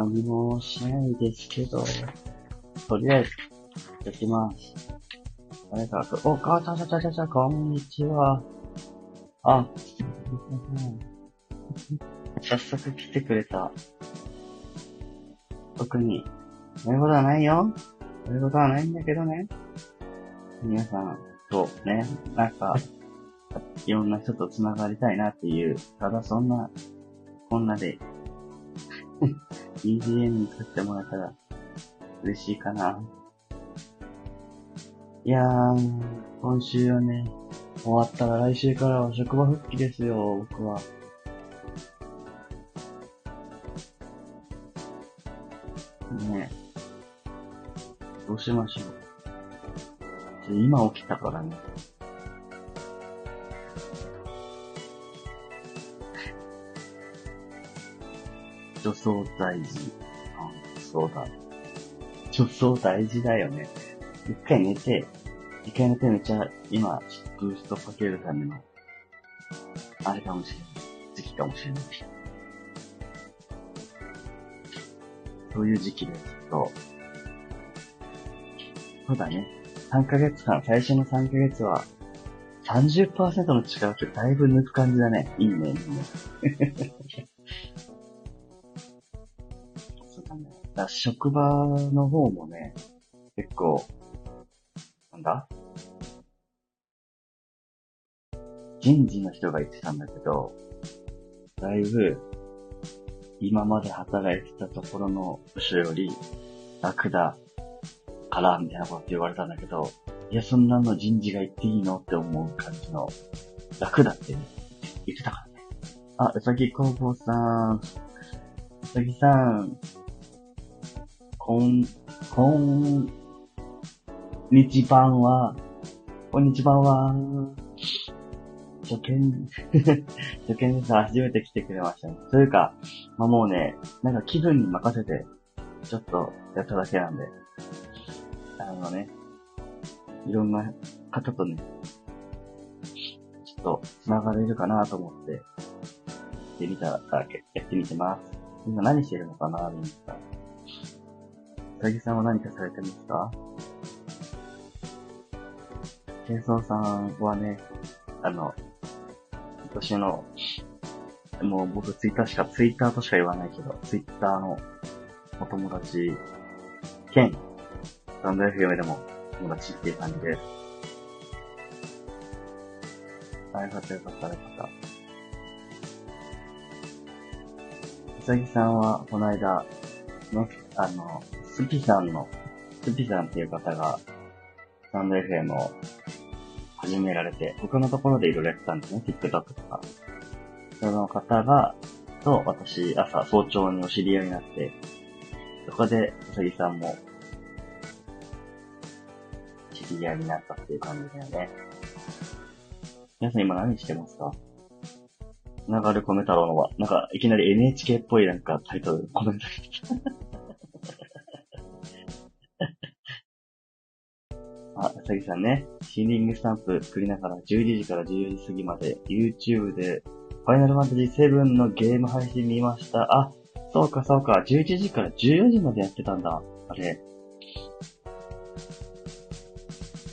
何もしないですけど、とりあえず、やきます。誰か、お、か、ちゃちゃちゃちゃちゃ、こんにちは。あ、早速来てくれた。特に、そういうことはないよ。そういうことはないんだけどね。皆さんとね、なんか、いろんな人と繋がりたいなっていう、ただそんな、こんなで BGM に作ってもらえたら嬉しいかな。いやー、今週はね、終わったら来週からは職場復帰ですよ、僕は。ねえどうしましょう。今起きたからね。女装大事。あ、そうだ。女装大事だよね。一回寝て、一回寝てめっちゃ今、ブーストかけるための、あれかもしれない。時期かもしれない。そういう時期ですと、そうだね。3ヶ月間、最初の3ヶ月は、30%の力ってだいぶ抜く感じだね。いいね、いいね。だ。職場の方もね、結構、なんだ？人事の人が言ってたんだけど、だいぶ、今まで働いてたところの部署より楽だから、みたいなこと言われたんだけど、いや、そんなの人事が言っていいの？って思う感じの、楽だってね、言ってたからね。あ、うさぎ工房さん、うさぎさん、こん、こん、日版は、こんにちはは、初見、初見さん初めて来てくれましたね。というか、まあ、もうね、なんか気分に任せて、ちょっとやっただけなんで、あのね、いろんな方とね、ちょっと繋がれるかなと思って、やってみたら、やってみてます。みんな何してるのかなみんな。うさぎさんは何かされてますか？ケンソンさんはね、あの、私の、もう僕ツイッターしか、ツイッターとしか言わないけど、ツイッターのお友達、ケン、スタンド FM でも友達っていう感じです。あ、よかったよかったよかった。うさぎさんは、この間、の、あの、スピさんの、スピさんっていう方が、スタンド FM を始められて、僕のところでいろいろやってたんですね。TikTok とか。その方が、と私、朝、早朝にお知り合いになって、そこで、うさぎさんも、知り合いになったっていう感じだよね。皆さん今何してますか？つながる米太郎のは、なんか、いきなり NHK っぽいなんかタイトル、コメントあ、うさぎさんね、シーリングスタンプ作りながら12時から14時過ぎまで YouTube でファイナルファンタジー7のゲーム配信見ました。あ、そうかそうか、11時から14時までやってたんだ。あれ。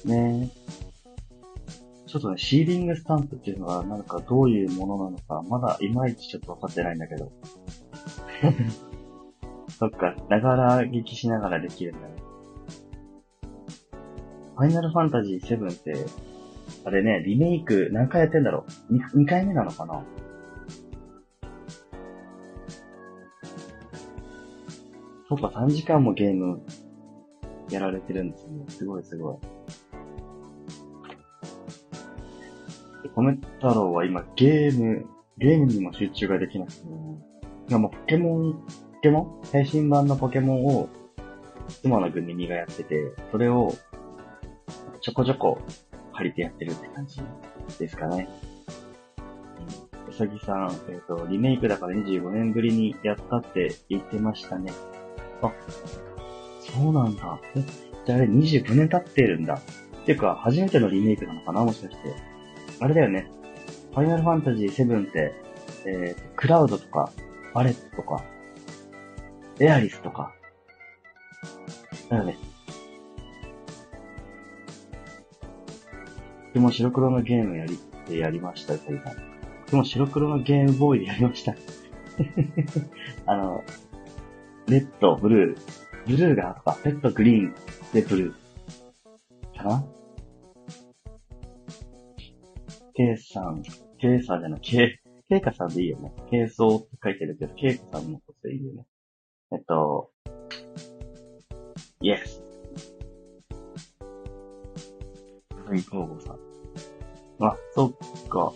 ねえちょっとね、シーリングスタンプっていうのがなんかどういうものなのか、まだいまいちちょっとわかってないんだけど。そっか、ながら聞きしながらできるんだね。ファイナルファンタジー7って、あれね、リメイク何回やってんだろう？2, ?2 回目なのかな？そうか、3時間もゲームやられてるんですね。すごいすごい。米太郎は今ゲーム、ゲームにも集中ができなくて、ね、いやもうポケモン、ポケモン？最新版のポケモンを妻の組にがやってて、それをちょこちょこ借りてやってるって感じですかね。うさぎさん、えっ、ー、と、リメイクだから25年ぶりにやったって言ってましたね。あ、そうなんだ。え、じゃああれ25年経ってるんだ。っていうか、初めてのリメイクなのかな？もしかして。あれだよね。ファイナルファンタジー7って、えー、クラウドとか、バレットとか、エアリスとか。だよね。僕も白黒のゲームやり、やりましたよ、最近。僕も白黒のゲームボーイでやりました。あの、レッド、ブルー。ブルーが赤か。レッド、グリーン、で、ブルー。かな ?K さん、K さんじゃない、K、K かさんでいいよね。軽装って書いてるけど、K かさんのことでいいよね。えっと、Yes。はい、交互さん。あ、そっか。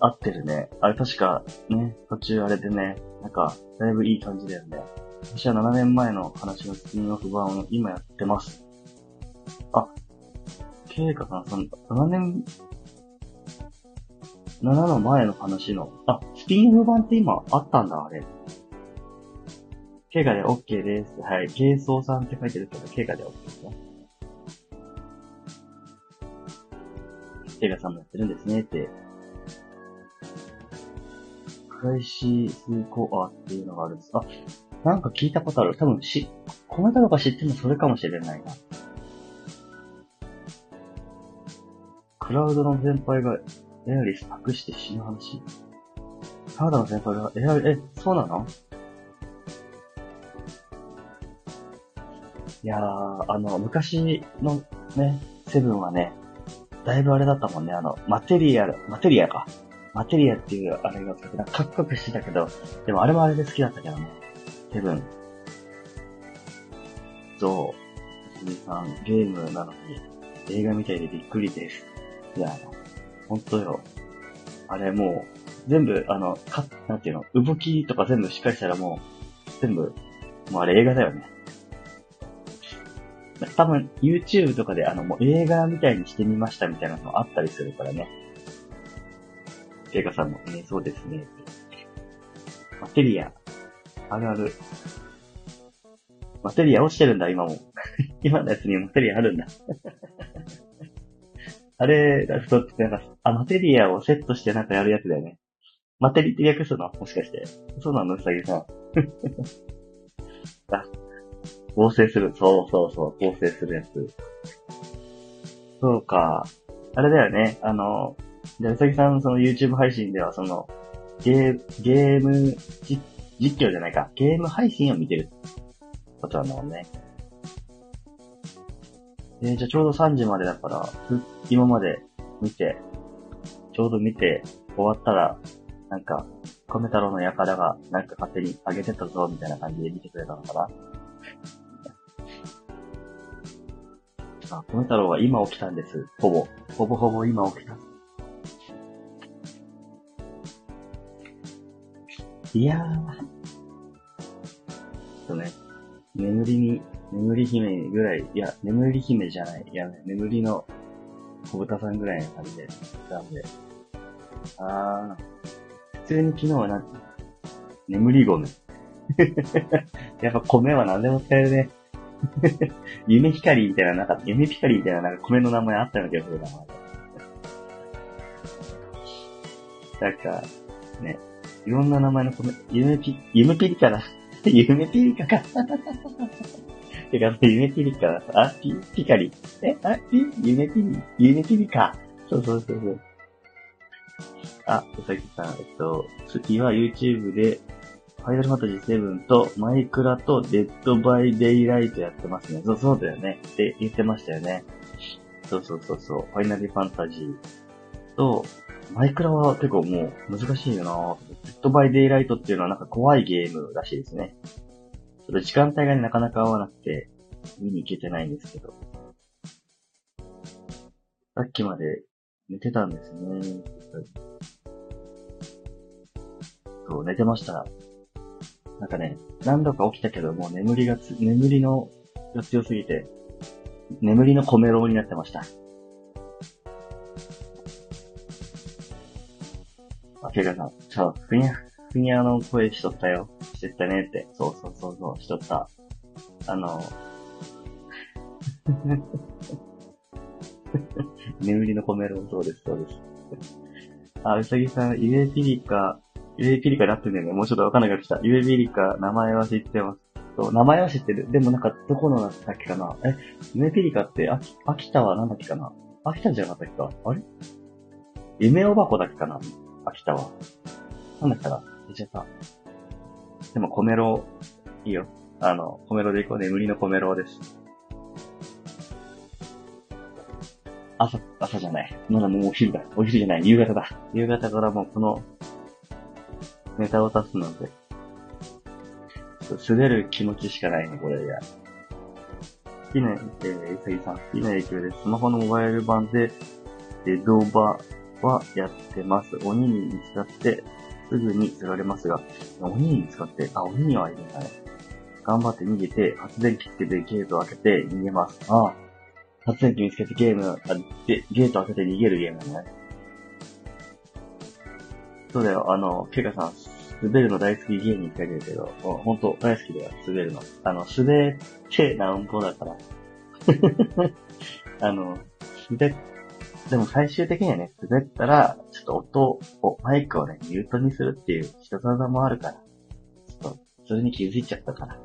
合ってるね。あれ確か、ね、途中あれでね、なんか、だいぶいい感じだよね。私は7年前の話のスピンオフ版を今やってます。あ、ケイカさん、その、7年、7の前の話の、あ、スピンオフ版って今あったんだ、あれ。ケイカで OK です。はい。軽装さんって書いてるけど、ケイカで OK ですね。ケイカさんもやってるんですねって。クライシスコアっていうのがあるんです。あ、なんか聞いたことある。多分し、この方とか知ってるのそれかもしれないな。クラウドの先輩がエアリス託して死ぬ話。サーダの先輩がエアリ、え、そうなの？いやー、あの、昔のね、セブンはね、だいぶあれだったもんね、あの、マテリアル、マテリアか。マテリアっていうあれが使って、カクカクしてたけど、でもあれもあれで好きだったけどね。セブン。そう。すみさん、ゲームなのに、映画みたいでびっくりです。いや、ほんとよ。あれもう、全部、あの、か、なんていうの、動きとか全部しっかりしたらもう、全部、もうあれ映画だよね。多分、YouTube とかであの、もう映画みたいにしてみましたみたいなのもあったりするからね。映画さんもね、そうですね。マテリア、あるある。マテリア落ちてるんだ、今も。今のやつにマテリアあるんだ。あれ、ラストってなんか、あ、マテリアをセットしてなんかやるやつだよね。マテリって略すのもしかして。そうなのうさぎさん。あ、合成する。そうそうそう、合成するやつ。そうか。あれだよね。あの、じゃうさぎさんその YouTube 配信ではその、ゲー、ゲーム実実況じゃないか。ゲーム配信を見てることなんだもんね。えー、じゃあちょうど3時までだから、今まで見て、ちょうど見て終わったら、なんか、米太郎の輩がなんか勝手に上げてたぞ、みたいな感じで見てくれたのかな。あ、米太郎は今起きたんです。ほぼ。ほぼほぼ今起きた。いやー。とね、眠りに、眠り姫ぐらい、いや、眠り姫じゃない。いや、眠りの小豚さんぐらいの感じで、なんで。あー。普通に昨日はなんて、眠り米。やっぱ米は何でも使えるね。夢光みたいな、なんか、夢光みたいな、なんか米の名前あったような気がするな。なんか、ね、いろんな名前の米、夢ピ、夢ピリカだ。夢ピリカか。てか、夢ピリカ、あ、ピ、ピカリ。え、あ、ピ、夢ピリ、夢ピリカ。そうそうそうそう。あ、うさぎさん、えっと、次は YouTube で、ファイナルファンタジー7とマイクラと Dead by Daylight やってますね。そう、そうだよね。って言ってましたよね。そうそうそうそう。ファイナルファンタジーと、マイクラは結構もう難しいよな Dead by Daylight っていうのはなんか怖いゲームらしいですね。ちょっと時間帯が、なかなか合わなくて、見に行けてないんですけど。さっきまで寝てたんですね。そう、寝てました。なんかね、何度か起きたけど、もう眠りがつ、眠りの、が強すぎて、眠りの米ロになってました。あ、ケガさん、ちょ、ふにゃ、ふにゃの声しとったよ。してったねって。そうそうそうそう、しとった。あの、眠りのコメロ、そうです、そうです。あ、うさぎさん、ゆえピリカ、ゆえピリカになってんだよね。もうちょっとわかんなくなってきた。ゆえピリカ、名前は知ってます。そう、名前は知ってる。でもなんか、どこのだったっけかなえ、夢ピリカって、秋、秋田はなんだっけかな秋田じゃなかったっけかあれ？夢おばこだっけかな秋田は。なんだっけかな言っちゃった。でも、コメロ、いいよ。あの、コメロで行こう。眠りのコメロです。朝、朝じゃない。まだもうお昼だ。お昼じゃない。夕方だ。夕方からもうこの、ネタを出すので、滑る気持ちしかないね、これや。好きな、えー、うさぎさん、好きな影響で、スマホのモバイル版で、え、動画はやってます。鬼に見つかって、すぐに釣られますが、鬼に見つかって、あ、鬼にはいるんだね。頑張って逃げて、発電機つけてゲートを開けて逃げます。ああ。発電機見つけてゲーム、あでゲート開けて逃げるゲームだね。そうだよ、あの、ケカさん、滑るの大好き芸人って書いてるけど、ほんと大好きだよ、滑るの。あの、滑ってなうんこだから。あの、滑でも最終的にはね、滑ったら、ちょっと音を、マイクをね、ミュートにするっていう人技もあるから、ちょっと、それに気づいちゃったから。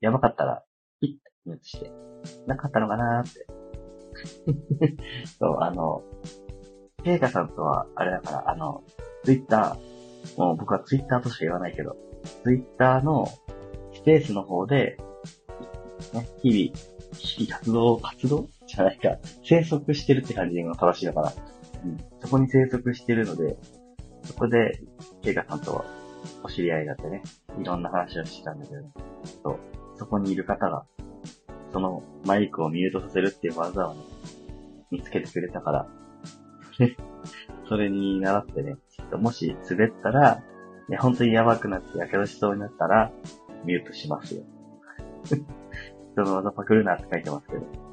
やばかったら、ピッてミュートして、なかったのかなーって。そう、あの、ケイカさんとは、あれだから、あの、ツイッター、もう僕はツイッターとしか言わないけど、ツイッターのスペースの方で、ね、日々、日々活動、活動じゃないか、生息してるって感じが正しいのかな。うん。そこに生息してるので、そこで、ケイカさんとはお知り合いだってね、いろんな話をしてたんだけど、そう、そこにいる方が、そのマイクをミュートさせるっていう技をね、見つけてくれたから、それに習ってね、ともし滑ったら、ね、本当にやばくなって火傷しそうになったら、ミュートしますよ。人の技パクるなって書いてますけど。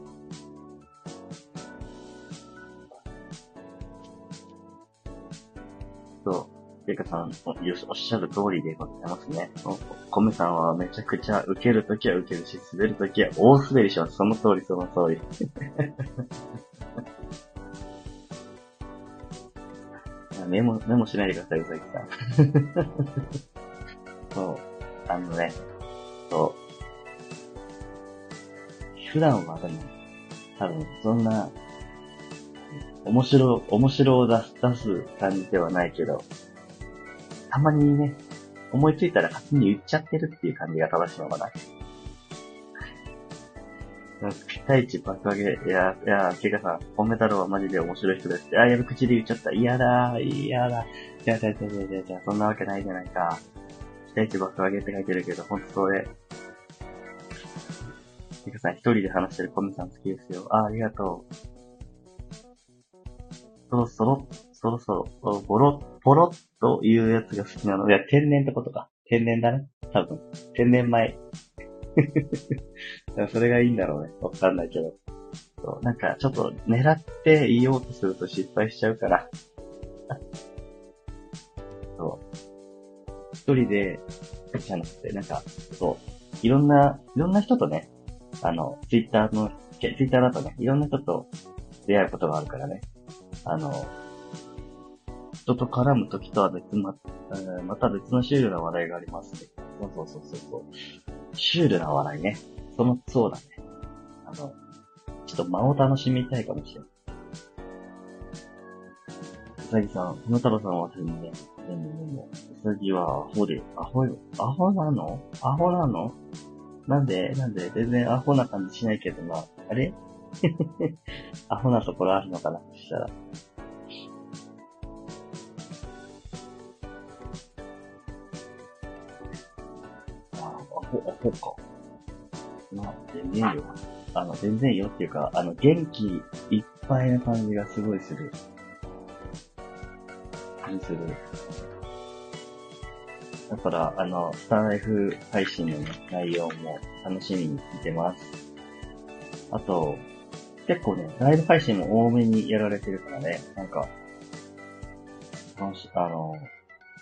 そう。ゆかさん、おっしゃる通りでございますね。コメさんはめちゃくちゃ受けるときは受けるし、滑るときは大滑りします。その通り、その通り。メモ、メモしないでください、うさぎさん。そう。あのね、そう。普段はでも、多分、そんな、面白、面白を出す、出す感じではないけど、たまにね、思いついたら勝手に言っちゃってるっていう感じが正しいのかな。期待値爆上げ。いや、いや、ケガさん、本メタルはマジで面白い人ですって。あ、やべ、口で言っちゃった。嫌だ、嫌だ。いや、いや、いや、いや、いや、そんなわけないじゃないか。期待値爆上げって書いてるけど、ほんとそれ。ケガさん、一人で話してるコミさん好きですよ。あ、ありがとう。そろそろ、そろそろ、ボロ、ポロッというやつが好きなの。いや、天然ってことか。天然だね。多分。天然米。でもそれがいいんだろうね。わかんないけど。そうなんか、ちょっと狙って言おうとすると失敗しちゃうから。そう。一人で、じゃなくて、なんか、そう。いろんな、いろんな人とね、あの、ツイッターの、ツイッターだとね、いろんな人と出会うことがあるからね。あの、人と絡むときとは別ま、また別のシュールな話題がありますね。そうそうそうそう。シュールな笑いね。その、そうだね。あの、ちょっと間を楽しみたいかもしれない。うさぎさん、ふの太郎さんは全然、でもでも、うさぎはアホで、アホよ、アホなの？アホなの？なんでなんで全然アホな感じしないけどな。あれ？アホなところあるのかなそしたら。ほ、ほか。まあ、全然いいよ。あの、全然いいよっていうか、あの、元気いっぱいな感じがすごいする。する。だから、あの、スターライフ配信の、ね、内容も楽しみに聞いてます。あと、結構ね、ライブ配信も多めにやられてるからね、なんか、楽しあの、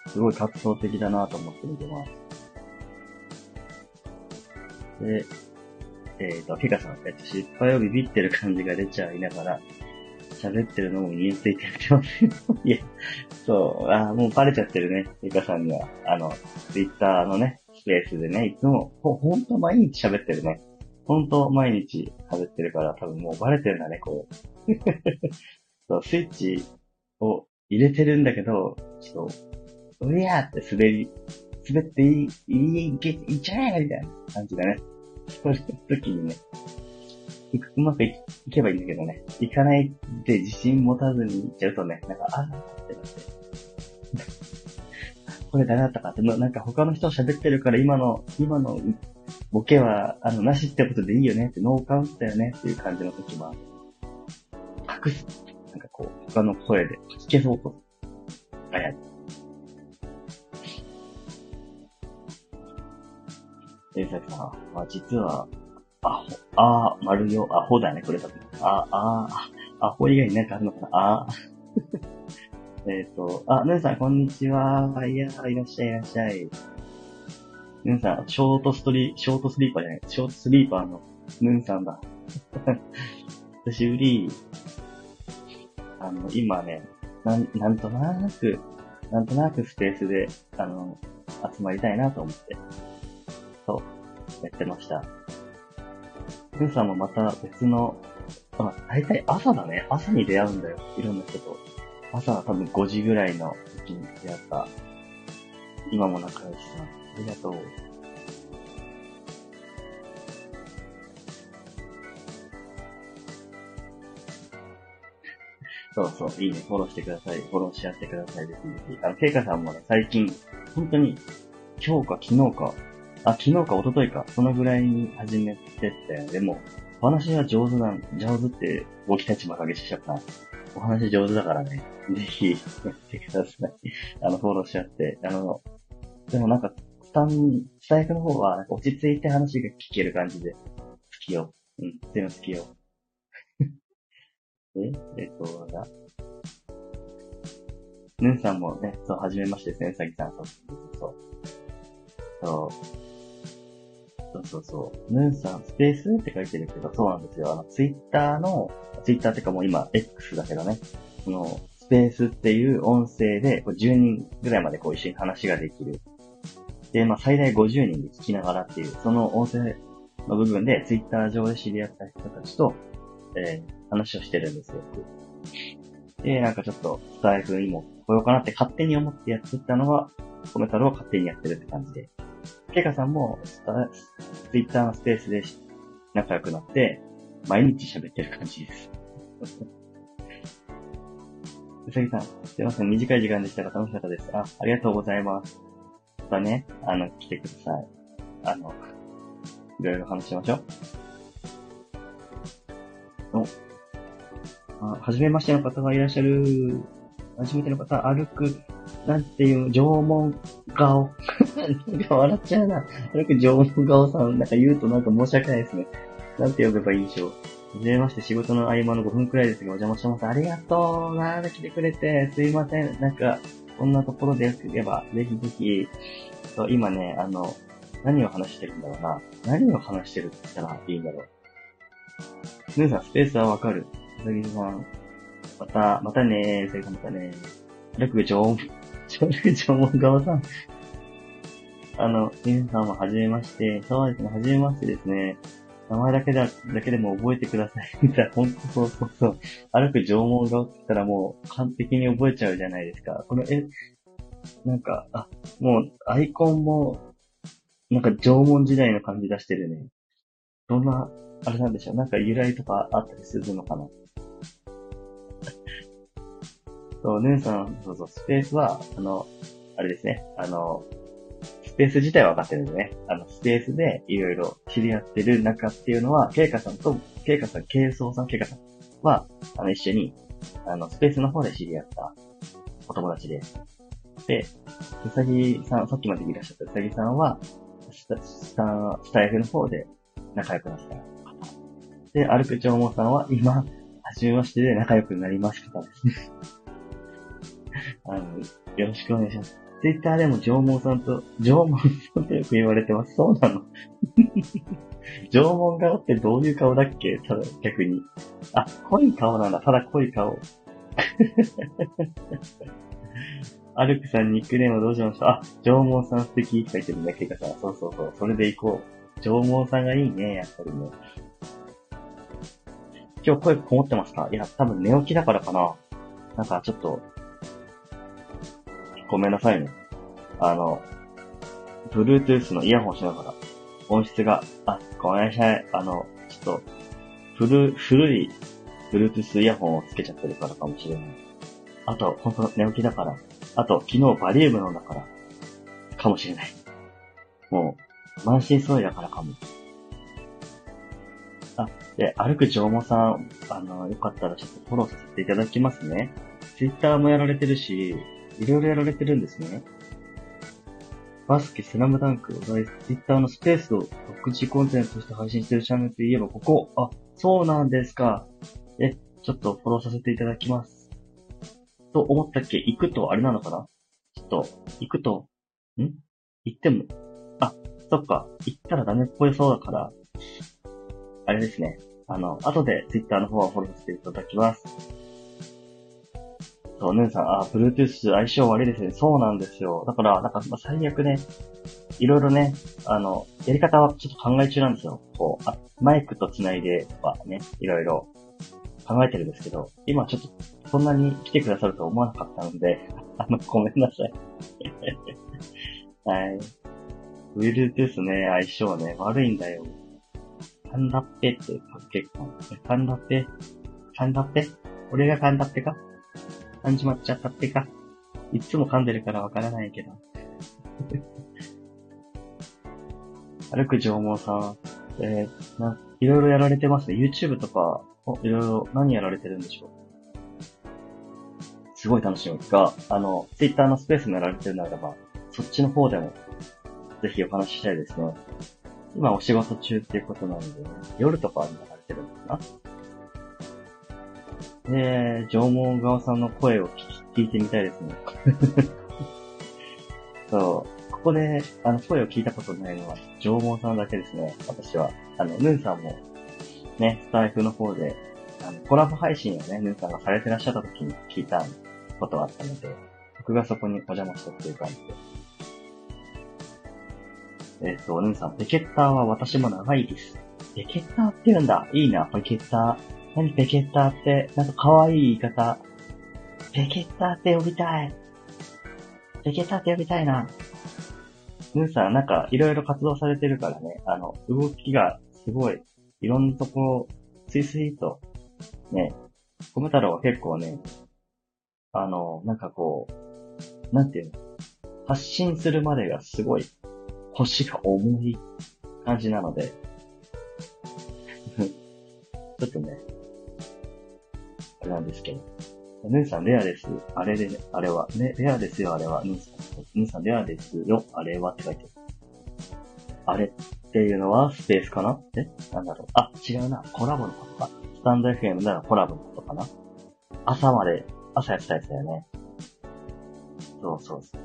すごい活動的だなと思って見てます。で、えっ、ー、と、ピカさん、えっと、失敗をビビってる感じが出ちゃいながら、喋ってるのも身についてってますよ。いや、そう、あもうバレちゃってるね、ピカさんには。あの、ツイッターのね、スペースでね、いつも、ほ、ほんと毎日喋ってるね。ほんと毎日喋ってるから多分もうバレてるんだね、これ。そう、スイッチを入れてるんだけど、ちょっと、うやーって滑り、滑っていい、いい、いけ、いっちゃえみたいな感じだね。それの時にね、うまくいけばいいんだけどね、行かないで自信持たずに行っちゃうとね、なんか、あーってなって。これ誰だったかって、なんか他の人喋ってるから今の、今のボケは、あの、なしってことでいいよねって、ノーカウントだよねっていう感じの時は、隠す。なんかこう、他の声で聞けそうと。あや。さきさん、まあ、実は、あほ、あー、丸よ、アホだね、これ多分。あ、あー、アホ以外になんかあるのかなあー。えっと、あ、ぬんさん、こんにちは。いや、いらっしゃい、いらっしゃい。ヌンさん、ショートストリ、ショートスリーパーじゃない、ショートスリーパーのヌンさんだ。久しぶり。あの、今ね、なん、なんとなく、なんとなくスペースで、あの、集まりたいなと思って、そう、やってました。ヌンさんもまた別の、あ、大体朝だね。朝に出会うんだよ。いろんな人と。朝は多分5時ぐらいの時に出会った、今も仲良しさん。ありがとう。そうそう、いいね。フォローしてください。フォローし合ってください。ぜひぜひ。あの、ケイカさんもね、最近、本当に、今日か昨日か、あ、昨日か一昨日か、そのぐらいに始めてて、でも、お話は上手なん、上手って、ご期待値もかけしちゃった。お話上手だからね、ぜひ、やってください。あの、フォローし合って。あの、でもなんか、スタン、スタイフの方は、落ち着いて話が聞ける感じで、好きよ。うん、全部好きよ。え？えっと、だ。ヌンさんもね、そう、はじめましてですね、うさぎさん。そうそうそう。そうそうそう。ヌンさん、スペースって書いてるけど、そうなんですよ。あの、ツイッターの、ツイッターってかもう今、X だけどね。この、スペースっていう音声で、こう10人ぐらいまでこう一緒に話ができるで、まあ、最大50人で聞きながらっていう、その音声の部分で、ツイッター上で知り合った人たちと、えー、話をしてるんですよ。で、なんかちょっと、スタイフにも来ようかなって勝手に思ってやってたのが、コメントを勝手にやってるって感じで。ケカさんも、ツイッターのスペースで仲良くなって、毎日喋ってる感じです。うさぎさん、すいません。短い時間でしたが楽しかったです。あ、ありがとうございます。またね、あの、来てください。あの、いろいろ話しましょう。お、あ、はじめましての方がいらっしゃる。初めての方、歩く、なんていう、縄文顔。なんか笑っちゃうな。歩く縄文顔さん、なんか言うとなんか申し訳ないですね。なんて呼べばいいでしょう。はじめまして、仕事の合間の5分くらいですが、お邪魔してます。ありがとうなんで来てくれて、すいません。なんか、こんなところでよければ、ぜひぜひ、そう今ね、あの、何を話してるんだろうな。何を話してるって言ったらいいんだろう。ヌーさん、スペースはわかる。うさぎさん、また、またねー。うさぎさんまたねー。楽部長、楽長門側さん。あの、皆さんもはじめまして。そうですね、はじめましてですね。名前だけだ、だけでも覚えてください。みたいな、ほんとそうそうそう。歩く縄文が起きたらもう完璧に覚えちゃうじゃないですか。この絵、なんか、あ、もうアイコンも、なんか縄文時代の感じ出してるね。どんな、あれなんでしょう。なんか由来とかあったりするのかな。そう、姉さん、そうそう、スペースは、あの、あれですね。あの、スペース自体は分かってるんでね。あの、スペースでいろいろ知り合ってる中っていうのは、ケイカさんと、ケイカさん、ケイソウさん、ケイカさんは、あの、一緒に、あの、スペースの方で知り合ったお友達です。で、うさぎさん、さっきまでいらっしゃったうさぎさんは、スタ、スタ、スタイフの方で仲良くなった方。で、歩くちょうもさんは今、はじめましてで仲良くなりましたですね。あの、よろしくお願いします。ツイッターでも縄文さんと、縄文さんとよく言われてます。そうなの 縄文顔ってどういう顔だっけ？ただ、逆に。あ、濃い顔なんだ。ただ濃い顔。アルクさんニックネームどうしました？あ、縄文さん素敵って書いてるね、ケイカさん。そうそうそう。それで行こう。縄文さんがいいね、やっぱりね。今日声こもってますか？いや、多分寝起きだからかな。なんかちょっと、ごめんなさいね。あの、Bluetooth のイヤホンしながら、音質が、あ、ごめんなさい。あの、ちょっと、古、古い Bluetooth イヤホンをつけちゃってるからかもしれない。あと、ほんと寝起きだから。あと、昨日バリウム飲んだから。かもしれない。もう、満身創痍だからかも。あ、で、歩く縄文さん、あの、よかったらちょっとフォローさせていただきますね。Twitter もやられてるし、いろいろやられてるんですね。バスケ、スラムダンク、ツイッターのスペースを独自コンテンツとして配信してるチャンネルといえば、ここ、あ、そうなんですか。え、ちょっとフォローさせていただきます。と思ったっけ？行くとあれなのかな？ちょっと、行くと、ん？行っても、あ、そっか、行ったらダメっぽいそうだから、あれですね。あの、後で Twitter の方はフォローさせていただきます。そう、ヌーさん、あ、Bluetooth 相性悪いですね。そうなんですよ。だから、なんか、まあ、最悪ね、いろいろね、あの、やり方はちょっと考え中なんですよ。こう、あ、マイクと繋いではね、いろいろ考えてるんですけど、今ちょっとそんなに来てくださると思わなかったので、あの、ごめんなさい。はい。Bluetooth ね、相性ね、悪いんだよ。カンダッペって結構、カンダッペカンダッペ俺がカンダッペか？感じまっちゃったってか。いつも噛んでるからわからないけど。歩く縄文さん、えー、な、いろいろやられてますね。YouTube とか、いろいろ何やられてるんでしょうすごい楽しみが、あの、Twitter のスペースもやられてるならば、そっちの方でも、ぜひお話ししたいですね。今お仕事中っていうことなんで、夜とかにやられてるんですか？で、縄文側さんの声を聞き聞いてみたいですね。そう。ここで、あの、声を聞いたことないのは、縄文さんだけですね。私は。あの、ヌンさんも、ね、スタイフの方で、あの、コラボ配信をね、ヌンさんがされてらっしゃった時に聞いたことがあったので、僕がそこにお邪魔したっていう感じで。えっ、と、ヌンさん、ペケッターは私も長いです。ペケッターって言うんだ。いいな、ペケッター。何ペケッターって、なんか可愛い言い方。ペケッターって呼びたい。ペケッターって呼びたいな。ヌーさん、なんか、いろいろ活動されてるからね、あの、動きがすごい、いろんなところ、スイスイと、ね、コメ太郎は結構ね、あの、なんかこう、なんていうの、発信するまでがすごい、腰が重い感じなので、ちょっとね、あれなんですけど。姉さんレアです。あれで、あれは。ね、レアですよ、あれは。姉さん、姉さんレアですよ、あれはって書いてる。あれっていうのはスペースかなえなんだろう。あ、違うな。コラボのことか。スタンド FM ならコラボのことかな。朝まで、朝やってたやつだよね。そうそうそう。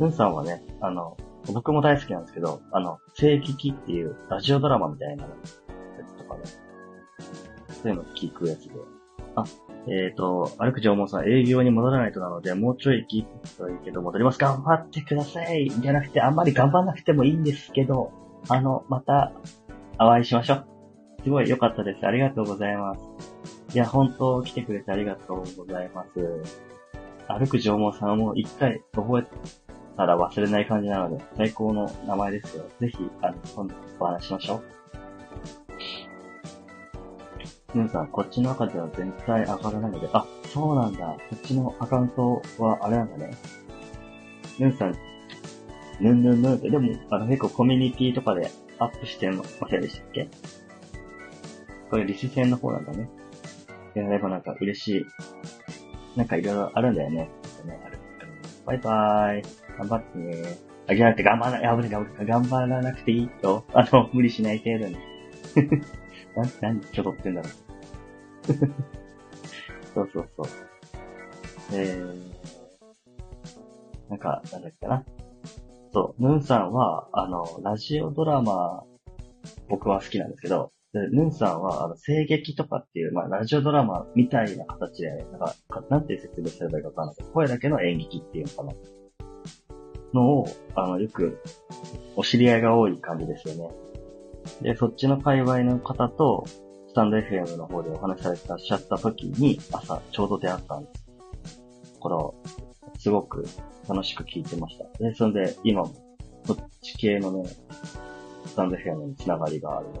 ヌンさんはね、あの、僕も大好きなんですけど、あの、聖域っていうラジオドラマみたいなやつとかね。そういうの聞くやつで。あ、えっ、ー、と、歩く縄文さん、営業に戻らないとなので、もうちょい聞いてといいけど、戻ります。頑張ってください。じゃなくて、あんまり頑張んなくてもいいんですけど、あの、また、お会いしましょう。すごい良かったです。ありがとうございます。いや、本当来てくれてありがとうございます。歩く縄文さんも一回覚えたら忘れない感じなので、最高の名前ですよ。ぜひ、あの、今度お話しましょう。ヌンさん、こっちの赤では全体上がらないので、あ、そうなんだ。こっちのアカウントはあれなんだね。ヌンさん、ヌンヌンヌンって、でも、あの、結構コミュニティとかでアップしてませんでしたっけ？これ、リス戦の方なんだね。いやればなんか嬉しい。なんかいろいろあるんだよね。バイバーイ。頑張ってね。あ、じゃなくて頑張らない、頑張らなくていいと。あの、無理しない程度に。な、何ちょどってんだろう。そうそうそう。えー、なんか、なんだっけな。そう、ムーンさんは、あの、ラジオドラマ、僕は好きなんですけど、で、ヌンさんは、あの、声劇とかっていう、まあ、ラジオドラマみたいな形で、なんか、かなんて説明すればいいかわかんないけど、声だけの演劇っていうのかな。のを、あの、よく、お知り合いが多い感じですよね。で、そっちの界隈の方と、スタンド FM の方でお話しされてらっしゃった時に、朝、ちょうど出会ったんです。これすごく楽しく聞いてました。で、それで、今も、そっち系のね、スタンド FM につながりがあるので、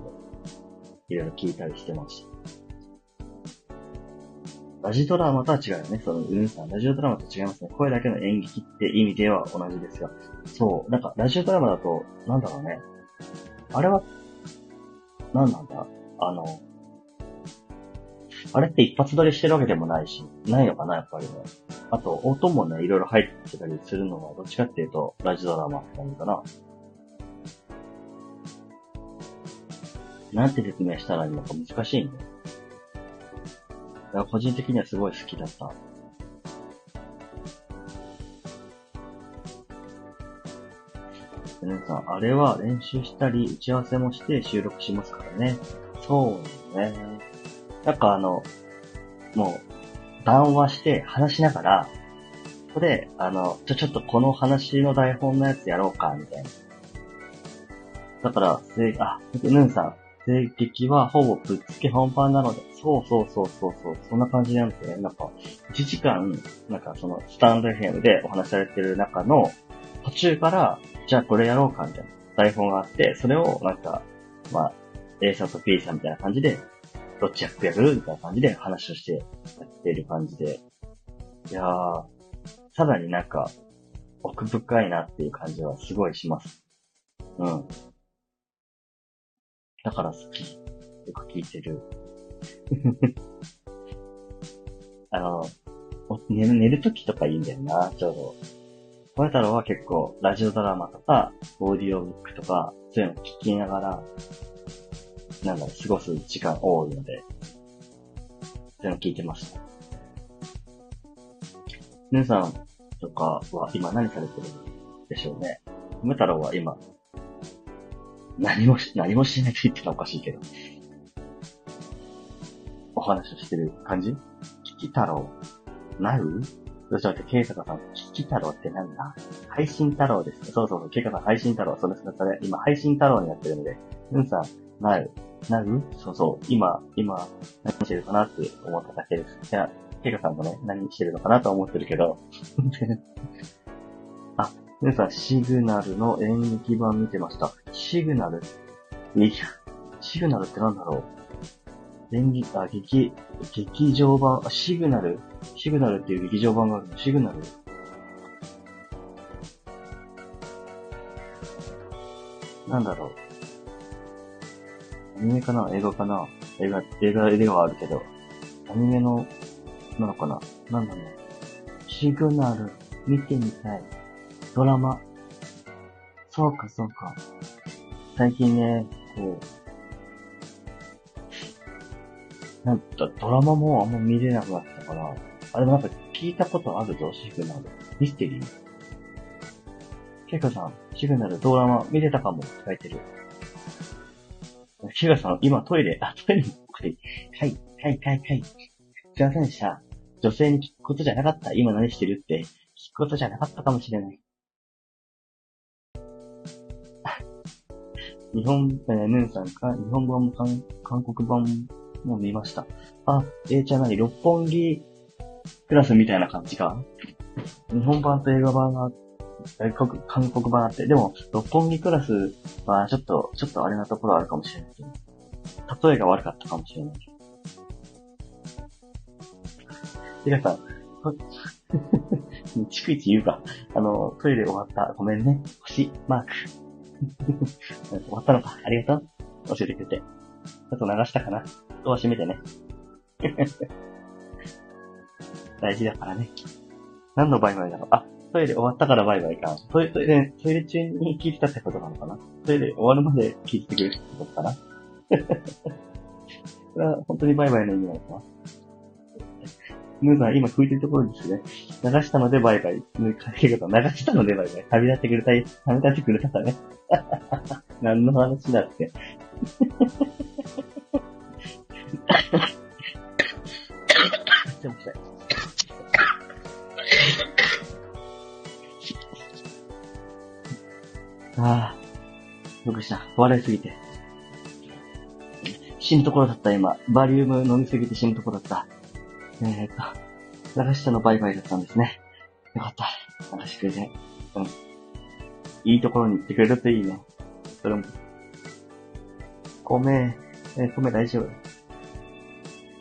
いろいろ聞いたりしてました。ラジドラマとは違うよね。その、うんさん。ラジオドラマと違いますね。声だけの演劇って意味では同じですが。そう。なんか、ラジオドラマだと、なんだろうね。あれは、なんなんだ？あの、あれって一発撮りしてるわけでもないし、ないのかな、やっぱりね。あと、音もね、いろいろ入ってたりするのは、どっちかっていうと、ラジドラマって感じかな。なんて説明したらいいのか難しいね。だから個人的にはすごい好きだった。皆さん、あれは練習したり、打ち合わせもして収録しますからね。そうね。なんかあの、もう、談話して話しながら、ここで、あの、ちょ、ちょっとこの話の台本のやつやろうか、みたいな。だから、せいあ、ヌンさん、声劇はほぼぶっつけ本番なので、そうそうそうそうそう、そんな感じなんですよね。なんか、1時間、なんかその、スタンド FM でお話しされてる中の、途中から、じゃあこれやろうか、みたいな台本があって、それをなんか、まあ、A さんと B さんみたいな感じで、どっち役やるみたいな感じで話をしてやってる感じで、いやー、さらになんか、奥深いなっていう感じはすごいします。うん。だから好き。よく聞いてる。あの、寝る、寝るときとかいいんだよな、ちょうど。小太郎は結構、ラジオドラマとか、オーディオブックとか、そういうのを聞きながら、なんだろ、過ごす時間多いので、そういうの聞いてました。皆さんとかは今何されてるでしょうね？ム太郎は今、何もし、何もしないと言ってたらおかしいけど、お話をしてる感じ？キキ太郎、なるどうしようって、ケイサカさん、キキ太郎ってなんだ？配信太郎です。そうそうそう、ケイカさん配信太郎、それそれそれ、今配信太郎になってるので、うんさん、なるなる？そうそう、今、今、何してるかなって思っただけです。じゃあ、ケイカさんもね、何してるのかなと思ってるけど、あ、皆さん、シグナルの演劇版見てました。シグナル？いや、シグナルってなんだろう？演劇、あ、劇、劇場版、あ、シグナル？シグナルっていう劇場版があるの？シグナル？なんだろう？アニメかな？映画かな？映画、映画ではあるけど、アニメの、なのかな？なんだろう？シグナル、見てみたい。ドラマ？そうか、そうか。最近ね、こう、なんかドラマもあんま見れなくなったから、あ、でもなんか聞いたことあるぞ、シグナル。ミステリーケイカさん、シグナルドラマ見れたかもって書いてる。ケイカさん、今トイレ、あ、トイレに、はい、はい、はい、はい、はい。すいませんでした。女性に聞くことじゃなかった。今何してるって聞くことじゃなかったかもしれない。日本、えー、ヌンさんか、日本版も韓韓国版もう見ました。あ、えー、じゃあ何？六本木クラスみたいな感じか？日本版と映画版が、外国、韓国版あって、でも、六本木クラスはちょっと、ちょっとあれなところあるかもしれないけど、例えが悪かったかもしれないけど。てかさ、逐一言うか。あの、トイレ終わった。ごめんね。星、マーク。終わったのか。ありがとう。教えてくれて。ちょっと流したかな。ドア閉めてね。大事だからね。何のバイバイだろう？あ、トイレ終わったからバイバイか。トイレ、トイレ、トイレ中に聞いてたってことなのかな？トイレ終わるまで聞いてくれるってことかな？これは本当にバイバイの意味なのかな？ムーさん、今拭いてるところですね。流したのでバイバイ。流したのでバイバイ。旅立ってくれたい、旅立ってくれたかね。何の話だって。でも来た。ああ、よくした。笑いすぎて。死ぬところだった、今。バリウム飲みすぎて死ぬところだった。えーっと、流したのバイバイだったんですね。よかった。流してくれて。うん。いいところに行ってくれるといいね。それも。米、えー米大丈夫。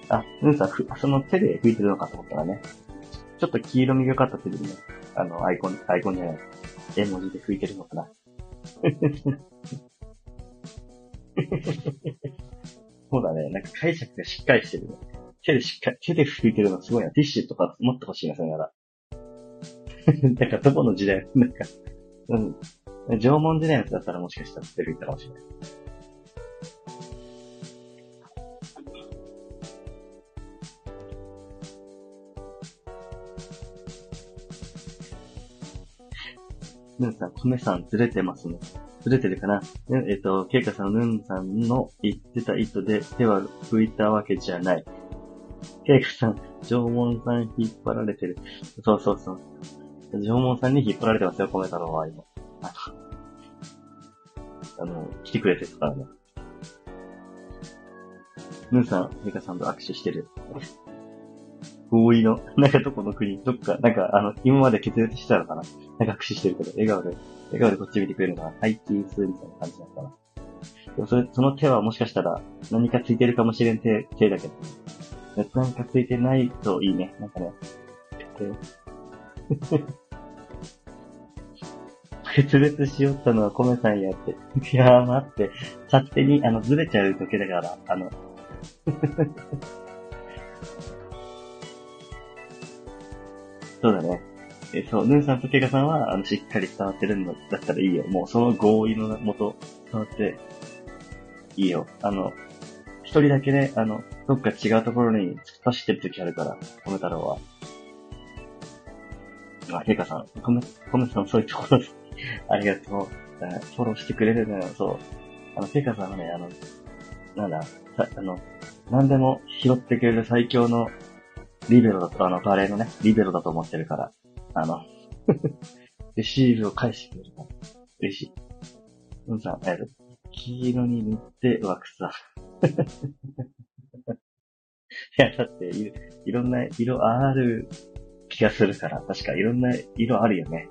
あ、うんさ、その手で拭いてるのかと思ったらね。ちょっと黄色みがかった手でね、あの、アイコン、アイコンじゃない。絵文字で拭いてるのかな。そうだね。なんか解釈がしっかりしてるね。手でしっかり、手で拭いてるのすごいな。ティッシュとか持ってほしいな、それなら。なんかどこの時代、なんか、うん。縄文時代のやつだったらもしかしたら手で拭いたかもしれない。ヌンさん、米さんずれてますね。ずれてるかな？ねえっ、と、ケイカさん、ヌンさんの言ってた糸で手は拭いたわけじゃない。ケイカさん、縄文さん引っ張られてる。そうそうそう。縄文さんに引っ張られてますよ、米太郎は今。あの、あの来てくれてるからね。ヌンさん、ケイカさんと握手してる。合意の、なんかどこの国、どっか、なんか、あの、今まで決裂してたのかな？なんか握手してるけど、笑顔で、笑顔でこっち見てくれるのかなはい、チーズみたいな感じなのかなでもそれ、その手はもしかしたら何かついてるかもしれん手、手だけど、なんかついてないといいね。なんかね。決裂 しよったのは米さんやって。いやー待って。勝手に、あの、ずれちゃう時だから、あの、そうだね。え、そう、ヌーさんとケガさんは、あの、しっかり伝わってるんだったらいいよ。もう、その合意のもと、伝わって、いいよ。あの、一人だけね、あの、どっか違うところに突っ走ってる時あるから、コメ太郎は。あ、ケガさん、コメ、コメさんそういうところで、ありがとう。フォローしてくれるのよ、そう。あの、ケガさんはね、あの、なんだ、さあの、何でも拾ってくれる最強のリベロだと、あの、バレーのね、リベロだと思ってるから、あの、レシーブを返してくれるから、嬉しい。うんさん、えっと、黄色に塗って湧くさ。いや、だってい、いろんな色ある気がするから、確かいろんな色あるよね。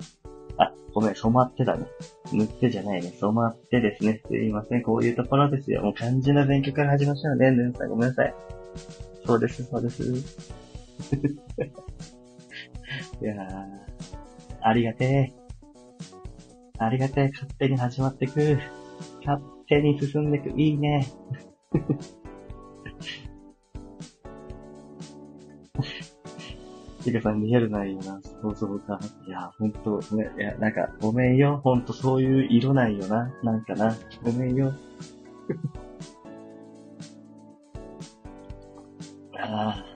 あ、ごめん、染まってだね。塗ってじゃないね。染まってですね。すいません。こういうところですよ。もう漢字の勉強から始めましょうね。ぬんさん、ごめんなさい。そうです、そうです。いやー、ありがてえ。ありがてえ。勝手に始まってく。勝手に進んでく。いいね。てかさん、リアルないよな。そうそうか。いや、ほんと、ね、いや、なんか、ごめんよ。ほんと、そういう色ないよな。なんかな。ごめんよ。ああ。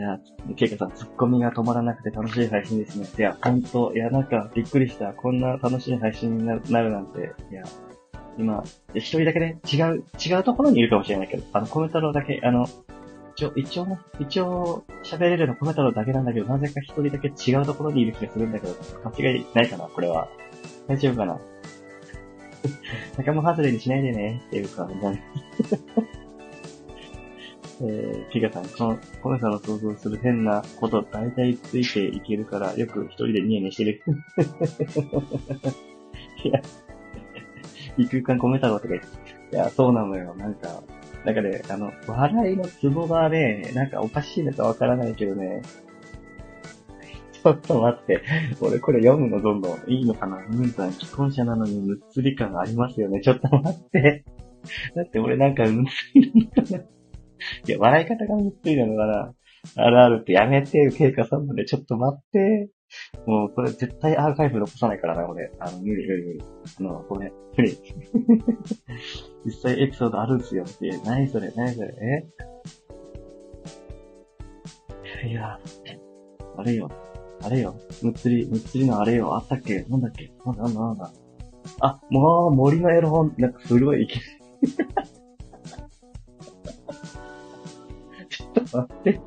や、ケイカさん、ツッコミが止まらなくて楽しい配信ですね。いや、ほんと、いや、なんか、びっくりした。こんな楽しい配信になるなんて。いや、今、一人だけね、違う、違うところにいるかもしれないけど、あの、コメ太郎だけ、あの、一応、一応ね、一応、喋れるのコメ太郎だけなんだけど、なぜか一人だけ違うところにいる気がするんだけど、間違いないかな、これは。大丈夫かな？仲間外れにしないでね、っていうか、ね、えー、ピガさん、この、コメさんの想像する変なこと、大体ついていけるから、よく一人でニヤニヤしてる。いや、異空間コメ太郎とか言って、いや、そうなのよ、なんか、なんかね、あの、笑いのツボがね、なんかおかしいのかわからないけどね、ちょっと待って。俺これ読むのどんどんいいのかなムンさん、既婚者なのにむっつり感ありますよね。ちょっと待って。だって俺なんかむっつりなのかな。いや、笑い方がむっつりなのかな。あるあるってやめて、ケイカさんまで。ちょっと待って。もうこれ絶対アーカイブ残さないからな、俺。あの、無理無理無理。あの、これ、無理。実際エピソードあるんすよって。何それ何それえ？いや、あれよ。あれよ。むっつり、むっつりのあれよ。あったっけ？なんだっけ？なんだなんだなんだ。あ、もう、森のエロ本、なんかすごいいけ待って。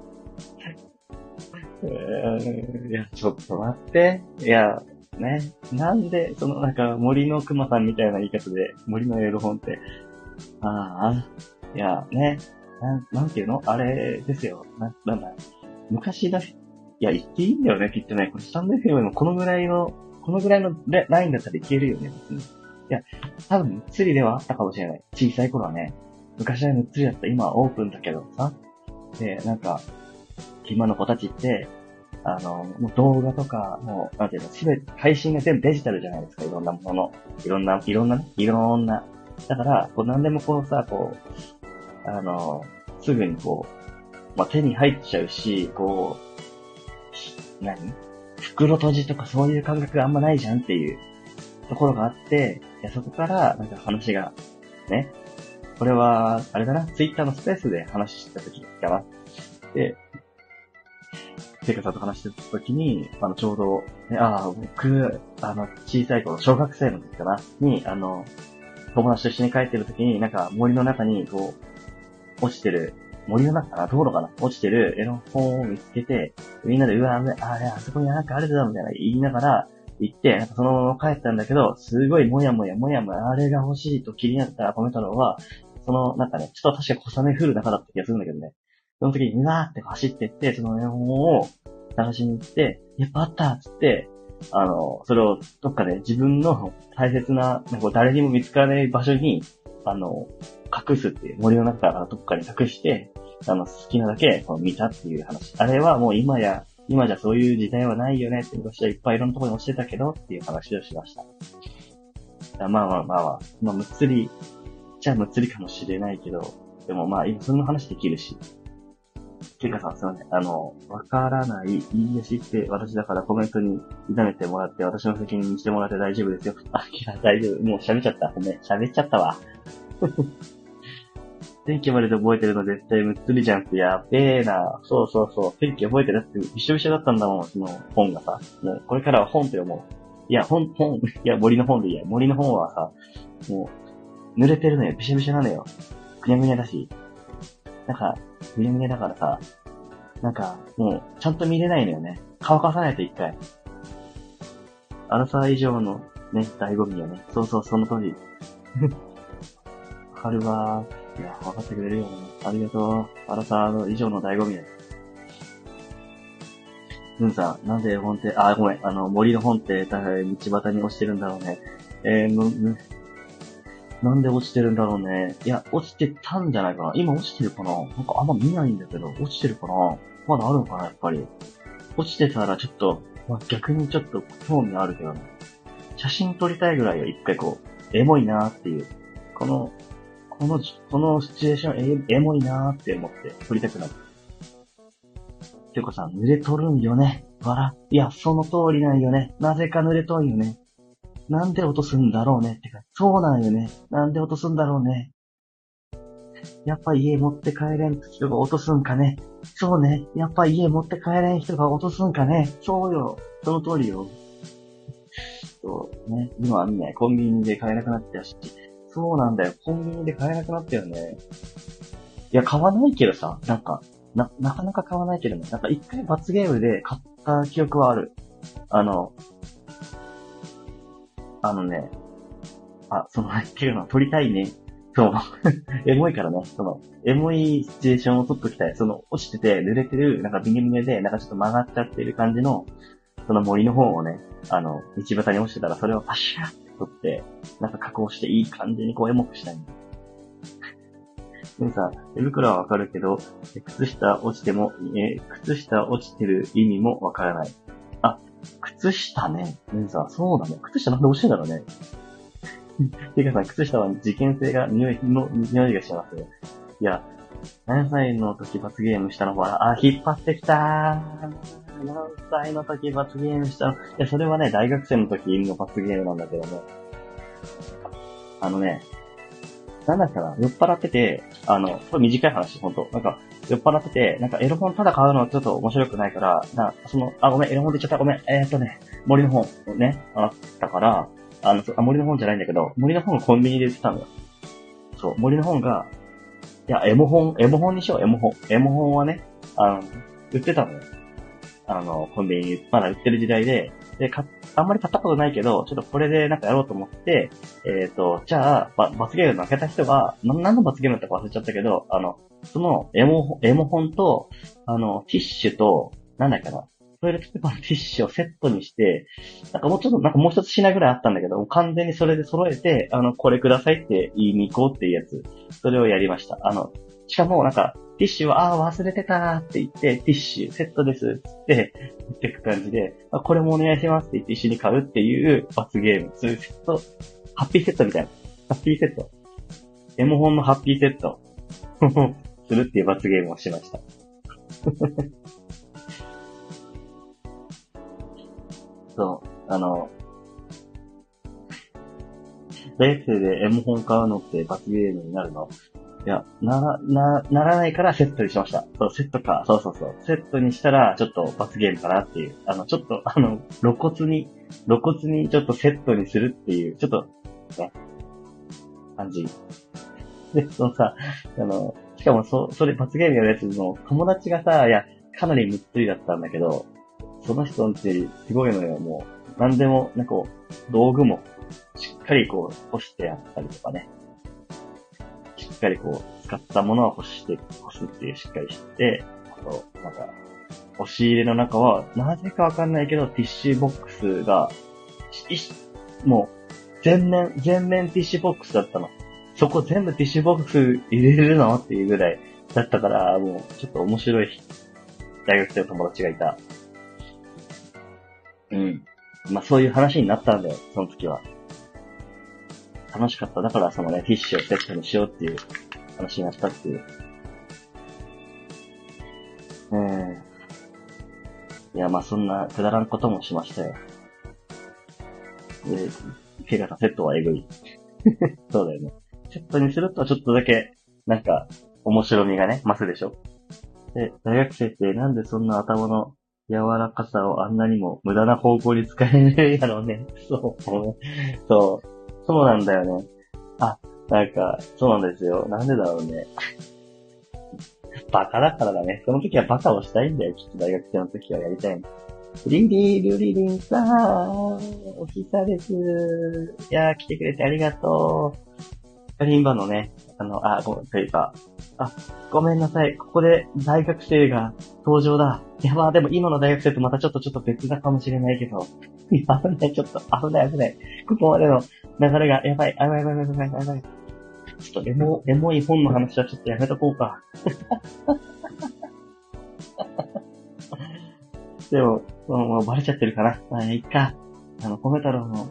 えー、いや、ちょっと待って。いや、ね。なんで、そのなんか森の熊さんみたいな言い方で、森のエロ本って。ああ、いや、ね。なん、なんていうの？あれですよ。な、なんだ。昔だ、いや、言っていいんだよね、きっとね。これスタンド FM もこのぐらいの、このぐらいのラインだったらいけるよね、別に。いや、多分、むっつりではあったかもしれない。小さい頃はね。昔はむっつりだった。今はオープンだけどさ。で、なんか、今の子たちって、あの、もう動画とか、もう、なんていうの、すべて、配信が全部デジタルじゃないですか、いろんなもの。いろんな、いろんなね、いろんな。だから、こう、なんでもこうさ、こう、あの、すぐにこう、まあ、手に入っちゃうし、こう、何？袋閉じとかそういう感覚があんまないじゃんっていうところがあって、いやそこから、なんか話が、ね。これは、あれだな、ツイッターのスペースで話した時かな。で、セイカさんと話してた時に、あの、ちょうど、ね、ああ、僕、あの、小さい頃、小学生の時かな、に、あの、友達と一緒に帰ってる時に、なんか森の中に、こう、落ちてる、森の中かな？道路かな？落ちてる絵の本を見つけて、みんなで、うわ、あれ、あそこになんかあれだ、みたいな言いながら、行って、なんかそのまま帰ったんだけど、すごいもやもやもやもや、あれが欲しいと気になったコメ太郎は、その、なんかね、ちょっと確か小雨降る中だった気がするんだけどね。その時に、うわーって走ってって、その絵本を探しに行って、やっぱあったっつって、あの、それをどっかで自分の大切な、なんか誰にも見つからない場所に、あの、隠すっていう、森の中からどっかに隠して、あの、好きなだけこう見たっていう話。あれはもう今や、今じゃそういう時代はないよねって昔はいっぱいいろんなところに教えたけどっていう話をしました。まあまあまあまあ、まあ、むっつり、じゃあむっつりかもしれないけど、でもまあ今そんな話できるし、ケイカさんすいません。あの、わからない、いいえしって私だからコメントに痛めてもらって、私の責任にしてもらって大丈夫ですよ。あ、いや、大丈夫。もう喋っちゃった。ごめん。喋っちゃったわ。天気までで覚えてるの絶対むっつりじゃんってやべえな。そうそうそう。天気覚えてるってびしょびしょだったんだもん、その本がさ。もうこれからは本って思う。いや、本、本、いや、森の本でいいや。森の本はさ、もう、濡れてるのよ。びしょびしょなのよ。ぐにゃぐにゃだし。なんか、ぐにゃぐにゃだからさ、なんか、もう、ちゃんと見れないのよね。乾かさないと一回。アラサー以上のね、醍醐味よね。そうそう、その通り。わかるわー。いや、わかってくれるよね。ありがとう。アラサーの以上の醍醐味や。うんさん、なんで本って、あ、ごめん、あの、森の本って、道端に落ちてるんだろうね。えー、むむ、なんで落ちてるんだろうね。いや、落ちてたんじゃないかな。今落ちてるかななんかあんま見ないんだけど、落ちてるかなまだあるのかなやっぱり。落ちてたらちょっと、まあ、逆にちょっと興味あるけどね。写真撮りたいぐらいは一回こう、エモいなーっていう。この、この、このシチュエーションエモいなーって思って撮りたくなる。てこさん、濡れとるんよね。わら。いや、その通りなんよね。なぜか濡れとんよね。なんで落とすんだろうねってか、そうなんよね。なんで落とすんだろうね。やっぱ家持って帰れん人が落とすんかね。そうね。やっぱ家持って帰れん人が落とすんかね。そうよ。その通りよ。そうね。今はね、コンビニで買えなくなってたし。そうなんだよ。コンビニで買えなくなったよね。いや、買わないけどさ、なんか、な、なかなか買わないけどね。なんか一回罰ゲームで買った記憶はある。あの、あのね、あ、その、っていうの撮りたいね。そう。エモいからね、その、エモいシチュエーションを撮っときたい。その、落ちてて、濡れてる、なんかビニビニで、なんかちょっと曲がっちゃってる感じの、その森の方をね、あの、道端に落ちてたら、それをパシャーって撮って、なんか加工していい感じにこうエモくしたい。でもさ、手袋はわかるけど、靴下落ちても、え靴下落ちてる意味もわからない。靴下ね。ねさ、そうだね。靴下なんで落ちてんだろうね。てかさ、靴下は事件性が、匂いの、匂いがしますね。いや、何歳の時罰ゲームしたのかな？あ、引っ張ってきたー。何歳の時罰ゲームしたの？いや、それはね、大学生の時の罰ゲームなんだけどね。あのね、なんだっけな、酔っ払ってて、あの、これ短い話、ほんと。なんか、酔っ払ってて、なんかエロ本ただ買うのはちょっと面白くないから、な、その、あ、ごめん、エロ本で言っちゃった、ごめん、えー、っとね、森の本をね、あったから、あの、あ森の本じゃないんだけど、森の本がコンビニで売ってたのよ。そう、森の本が、いや、エモ本、エモ本にしよう、エモ本。エモ本はね、あの、売ってたのよ。あの、コンビニまだ売ってる時代で、で、か、あんまり買ったことないけど、ちょっとこれでなんかやろうと思って、えっ、ー、と、じゃあ、ば、罰ゲーム負けた人が、な、何の罰ゲームだったか忘れちゃったけど、あの、その、エモ、エモ本と、あの、ティッシュと、なんだっけな、トイレットペーパーのティッシュをセットにして、なんかもうちょっと、なんかもう一つ品ぐらいあったんだけど、完全にそれで揃えて、あの、これくださいって言いに行こうっていうやつ。それをやりました。あの、しかもなんか、ティッシュは、ああ、忘れてたーって言って、ティッシュ、セットです、って、言ってく感じで、あ、これもお願いしますって言って一緒に買うっていう罰ゲーム。そういうセット、ハッピーセットみたいな。ハッピーセット。エモ本のハッピーセット。するっていう罰ゲームをしました。そう、あの、大学生でエモ本買うのって罰ゲームになるの？いや、なら、な、ならないからセットにしました。そう、セットか。そうそうそう。セットにしたら、ちょっと罰ゲームかなっていう。あの、ちょっと、あの、露骨に、露骨にちょっとセットにするっていう、ちょっと、ね、感じ。で、そのさ、あの、しかもそ、それ罰ゲームやるやつの友達がさ、いや、かなりむっつりだったんだけど、その人んち、すごいのよ、もう。なんでも、なんかこう、道具も、しっかりこう、干してやったりとかね。しっかりこう、使ったものは干して、干すっていうしっかりして、あと、なんか、押し入れの中は、なぜかわかんないけど、ティッシュボックスが、もう、全面、全面ティッシュボックスだったの。そこ全部ティッシュボックス入れるのっていうぐらいだったから、もう、ちょっと面白い大学生の友達がいた。うん。まあ、そういう話になったんだよ、その時は。楽しかった。だからそのね、ティッシュをセットにしようっていう話になったっていう。ええー。いや、まあそんなくだらんこともしましたよ。で、ケガさセットはえぐい。そうだよね。セットにするとちょっとだけ、なんか、面白みがね、増すでしょで、大学生ってなんでそんな頭の柔らかさをあんなにも無駄な方向に使えるやろうね。そう。そう。そうなんだよね。あ、なんか、そうなんですよ。なんでだろうね。バカだからだね。その時はバカをしたいんだよ。きっと大学生の時はやりたいの。リリー、ルリリンさん、お久です。いやー、来てくれてありがとう。今のね、あの、あ、ごめん、というか、あ、ごめんなさい。ここで大学生が登場だ。いや、まあでも今の大学生とまたちょっとちょっと別だかもしれないけど。危ない、ちょっと危ない危ない。ここまでの流れが、やばい、やばい、やばい、やばい、やばい。ちょっとエモ、エモい本の話はちょっとやめとこうか。でも、もうバレちゃってるかな。まあ、いっか。あの、米太郎の、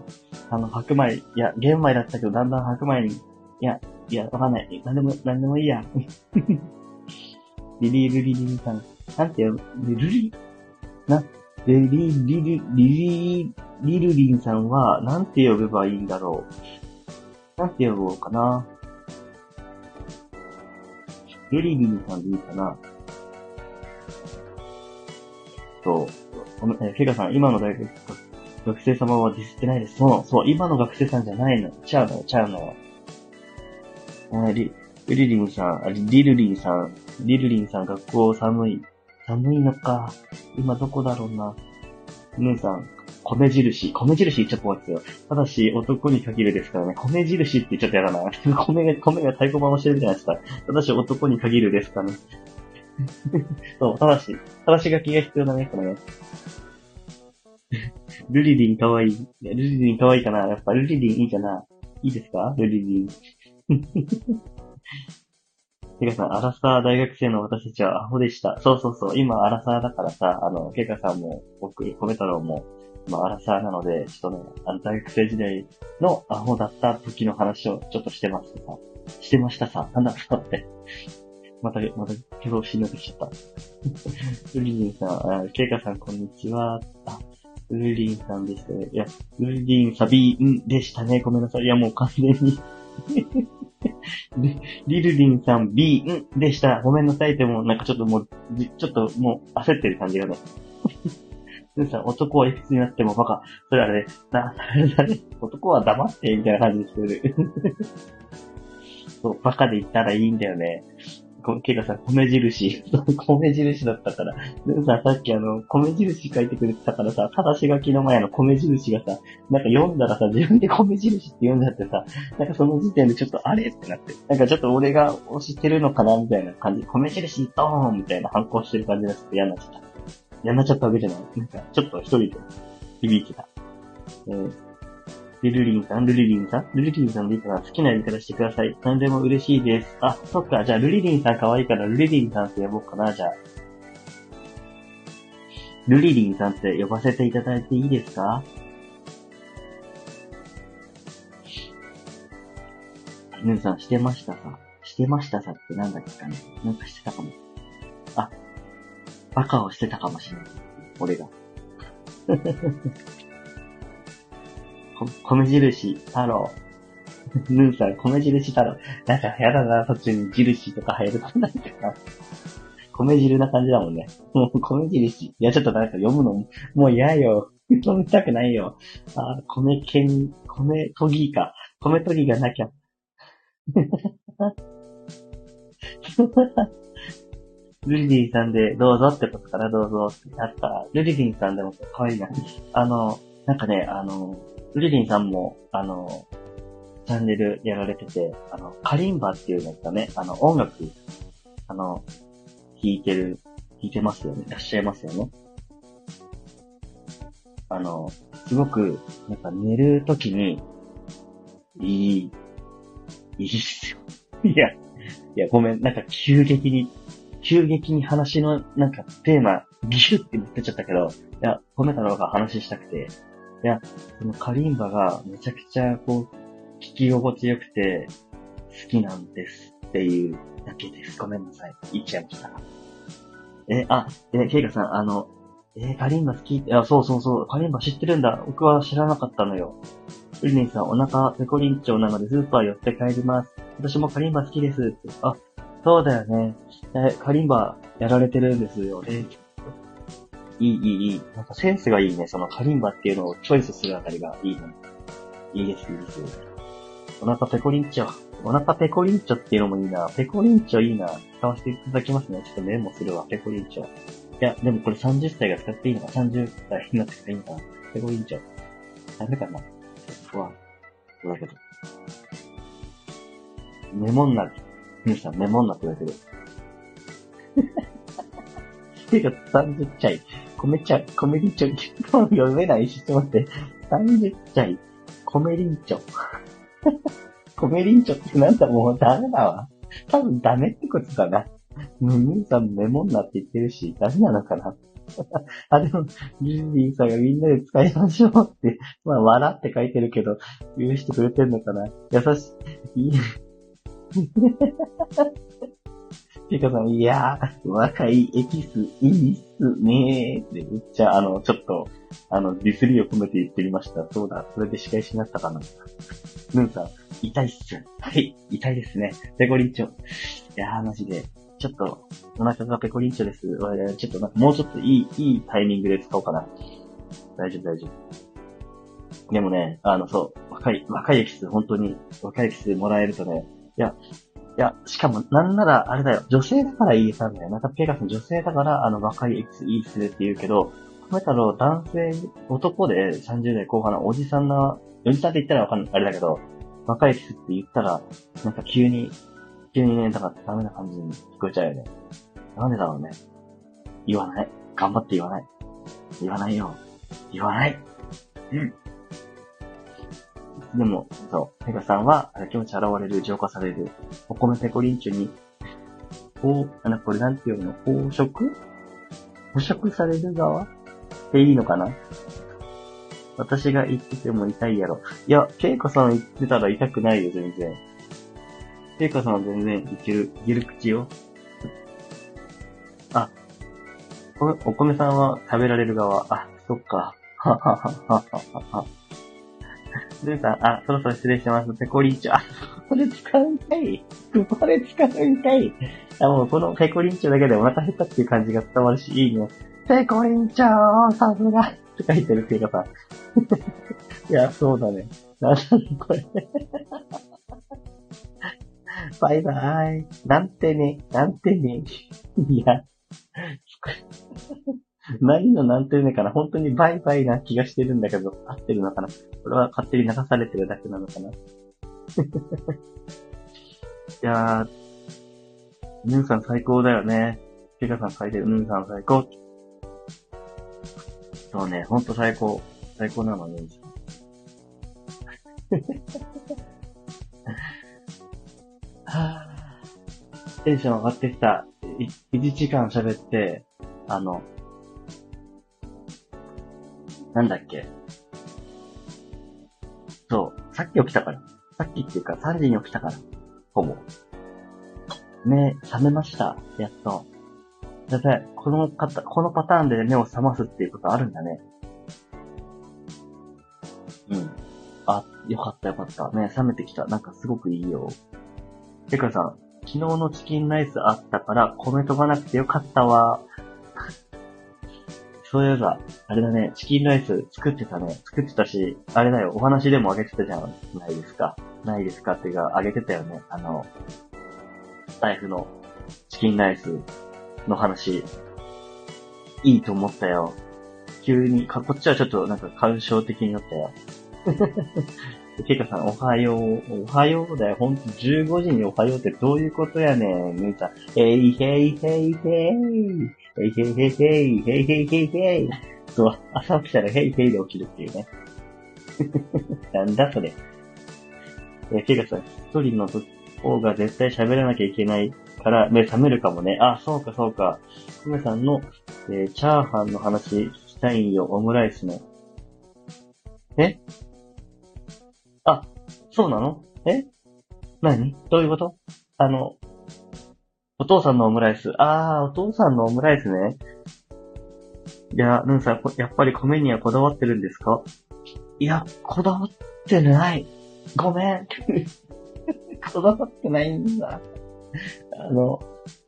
あの、白米、いや、玄米だったけど、だんだん白米に、いや、いや、わかんない。なんでも、なんでもいいや。リリールリリーさん。なんていうリルリな、リリ、リリ、リリ、リルリンさんは、なんて呼べばいいんだろう。なんて呼ぼうかな。リリリンさんでいいかな。そう。え、ケガさん、今の大学、学生様はディスってないです。そう、そう、今の学生さんじゃないの。ちゃうの、ちゃうの。えリ、リリンさん、あリルリンさん、リルリンさん、学校寒い。寒いのか。今どこだろうな。姉さん、米印。米印言っちゃったんですよ。ただし、男に限るですからね。米印って言っちゃったやだな。米が、米が太鼓回してるみたいなやつだ。ただし、男に限るですかね。そう、ただし、ただし書きが必要だね、このやつ。ルリリンかわいい。ルリリンかわいいかなやっぱルリリンいいかないいですか？ルリリン。ケカさん、アラサー大学生の私たちはアホでした。そうそうそう。今、アラサーだからさ、あの、ケカさんも、僕、コメ太郎も、まあ、アラサーなので、ちょっとね、あの、大学生時代のアホだった時の話をちょっとしてますさ。してましたさ。なんだろうって。また、また、挙動しになってきちゃった。ウリリンさん、あ、ケイカさん、こんにちは。あ、ウリリンさんでしたね。いや、ウリリンサビンでしたね。ごめんなさい。いや、もう完全にリリルリンさん B、んでした。ごめんなさいってもうなんかちょっともう、じちょっともう焦ってる感じがね。ルンさん、男はいくつになってもバカ。それあれ、な、あれ、男は黙って、みたいな感じでしてる。そう、バカで言ったらいいんだよね。こケイカさ、米印。米印だったから。ルンさ、さっきあの、米印書いてくれてたからさ、ただし書きの前の米印がさ、なんか読んだらさ、自分で米印って読んじゃってさ、なんかその時点でちょっとあれってなって、なんかちょっと俺が押してるのかなみたいな感じ、米印ドーンみたいな反抗してる感じがちょっと嫌になっちゃった。嫌になっちゃったわけじゃない。なんか、ちょっと一人で響いてた。えー、ルルリンさん、ルリリンさんルリリンさんでいいかな好きな呼び方してください。何でも嬉しいです。あ、そっか。じゃあ、ルリリンさん可愛いから、ルリリンさんって呼ぼうかな、じゃあ。ルリリンさんって呼ばせていただいていいですか？ヌンさん、してましたさ。してましたさってなんだっけかね。なんかしてたかも。あ、バカをしてたかもしれない。俺が。こ米印、太郎。ヌンさん、米印太郎。なんか、やだな、途中に印とか入るとなんか。米汁な感じだもんね。もう、米印。いや、ちょっとなんか読むのも、う嫌よ。読みたくないよ。あ、米剣、米研ぎか。米研ぎがなきゃ。ルリリンさんでどうぞってことからどうぞってあったら、ルリリンさんでも可愛いな。あの、なんかね、あの、ウリリンさんも、あの、チャンネルやられてて、あの、カリンバっていうのがね、あの、音楽、あの、弾いてる、弾いてますよね。いらっしゃいますよね。あの、すごく、なんか寝るときに、いい、いいっすよ。いや、いや、ごめん、なんか急激に、急激に話の、なんかテーマ、ギュッて言ってちゃったけど、いや、褒めたのが話したくて、いや、そのカリンバがめちゃくちゃこう、聞き心地よくて、好きなんですっていうだけです。ごめんなさい。言っちゃいました。え、あ、え、ケイカさん、あの、えカリンバ好きって、あ、そうそうそう、カリンバ知ってるんだ。僕は知らなかったのよ。ウリネンさん、お腹ペコリンチョなのでスーパー寄って帰ります。私もカリンバ好きです。あ、そうだよね。え、カリンバやられてるんですよ。え、いい、いい、いい。なんかセンスがいいね。そのカリンバっていうのをチョイスするあたりがいいね。いいです、いいです。お腹ペコリンチョ。お腹ペコリンチョっていうのもいいな。ペコリンチョいいな。使わせていただきますね。ちょっとメモするわ、ペコリンチョ。いや、でもこれ30歳が使っていいのか ?30 歳になってからいいのかなペコリンチョ。ダメかな不安。だけど。メモんなる。皆さんメモんなって言われてる。ていうか、30歳。米ちゃん、米りんちょ、読めないし、ちょっと待って。30歳。米りんちょ。米りんちょってなんだもうダメだわ。多分ダメってことだな。もう、兄さんメモんなって言ってるし、ダメなのかな。あ、でも、リンリンさんがみんなで使いましょうって、まあ、笑って書いてるけど、許してくれてんのかな。優しい。いい。ピカさ、いやー、若いエキス、いいっすねーって、めっちゃ、あの、ちょっと、あの、ディスリーを込めて言ってみました。そうだ、それで仕返しになったかな。ヌンさん、痛いっす。はい、痛いですね。ペコリンチョ。いやー、マジで。ちょっと、お腹がペコリンチョです。ちょっと、もうちょっといい、いいタイミングで使おうかな。大丈夫、大丈夫。でもね、あの、そう、若い、若いエキス、本当に、若いエキスでもらえるとね、いや、いや、しかも、なんなら、あれだよ、女性だからいいさんだよ。なんか、ペガさん女性だから、あの、若いエキスいいっすねって言うけど、米太郎、男性、男で30代後半のおじさんな、おじさんって言ったらわかんない、あれだけど、若いエキスって言ったら、なんか急に、急にね、だからダメな感じに聞こえちゃうよね。なんでだろうね。言わない。頑張って言わない。言わないよ。言わない。うん。でも、そう、ペガさんは、気持ち現れる、浄化される、お米ペコリンチョに、こう、あの、これなんていうの飽食捕食される側？っていいのかな？私が言ってても痛いやろ。いや、ケイコさん言ってたら痛くないよ、全然。ケイコさんは全然いける、いける口よ。あ、おお米さんは食べられる側。あ、そっか。はははははは。ルーさん、あ、そろそろ失礼します。ペコリンチョ。あ、こで使うんかいここで使うんかいあ、もうこのペコリンチョだけでお腹減ったっていう感じが伝わるし、いいね。ペコリンチョさすがって書いてるっていうかさ。いや、そうだね。なんだこれ。バイバーイ。なんてね、なんてね。いや。何のなんてねかな？本当にバイバイな気がしてるんだけど、合ってるのかな？これは勝手に流されてるだけなのかな？いやー、ヌーさん最高だよね。ケカさん書いてる、ヌーさん最高。そうね、ほんと最高。最高なの、ヌーさん。はぁ、テンション上がってきた。1時間喋って、あの、なんだっけ？そう、さっき起きたから。さっきっていうか3時に起きたから。ほぼ。目、覚めました。やっと。だって、この方、このパターンで目を覚ますっていうことあるんだね。うん。あ、よかったよかった。目覚めてきた。なんかすごくいいよ。てかさ、昨日のチキンライスあったから米飛ばなくてよかったわ。そういえば、あれだね、チキンライス作ってたね。作ってたし、あれだよ、お話でもあげてたじゃないですか。ないですかっていうか、あげてたよね。あの、スタイフのチキンライスの話、いいと思ったよ。急に、か、こっちはちょっとなんか感傷的になったよ。ケイカさん、おはよう。おはようだよ。ほんと、15時におはようってどういうことやねん。みーちゃん、えいへいへいへい。へいへいへいへい。へいへいへいへい。そう、朝起きたらへいへいで起きるっていうね。なんだそれ。えケイカさ、一人の方が絶対喋らなきゃいけないから目覚めるかもね。あ、そうかそうか。コメさんの、えー、チャーハンの話聞きたいんよ。オムライスの。え？あ、そうなの？え？何？どういうこと？あの、お父さんのオムライス。あー、お父さんのオムライスね。いや、ヌンさん、やっぱり米にはこだわってるんですか？いや、こだわってない。ごめん。こだわってないんだ。あの、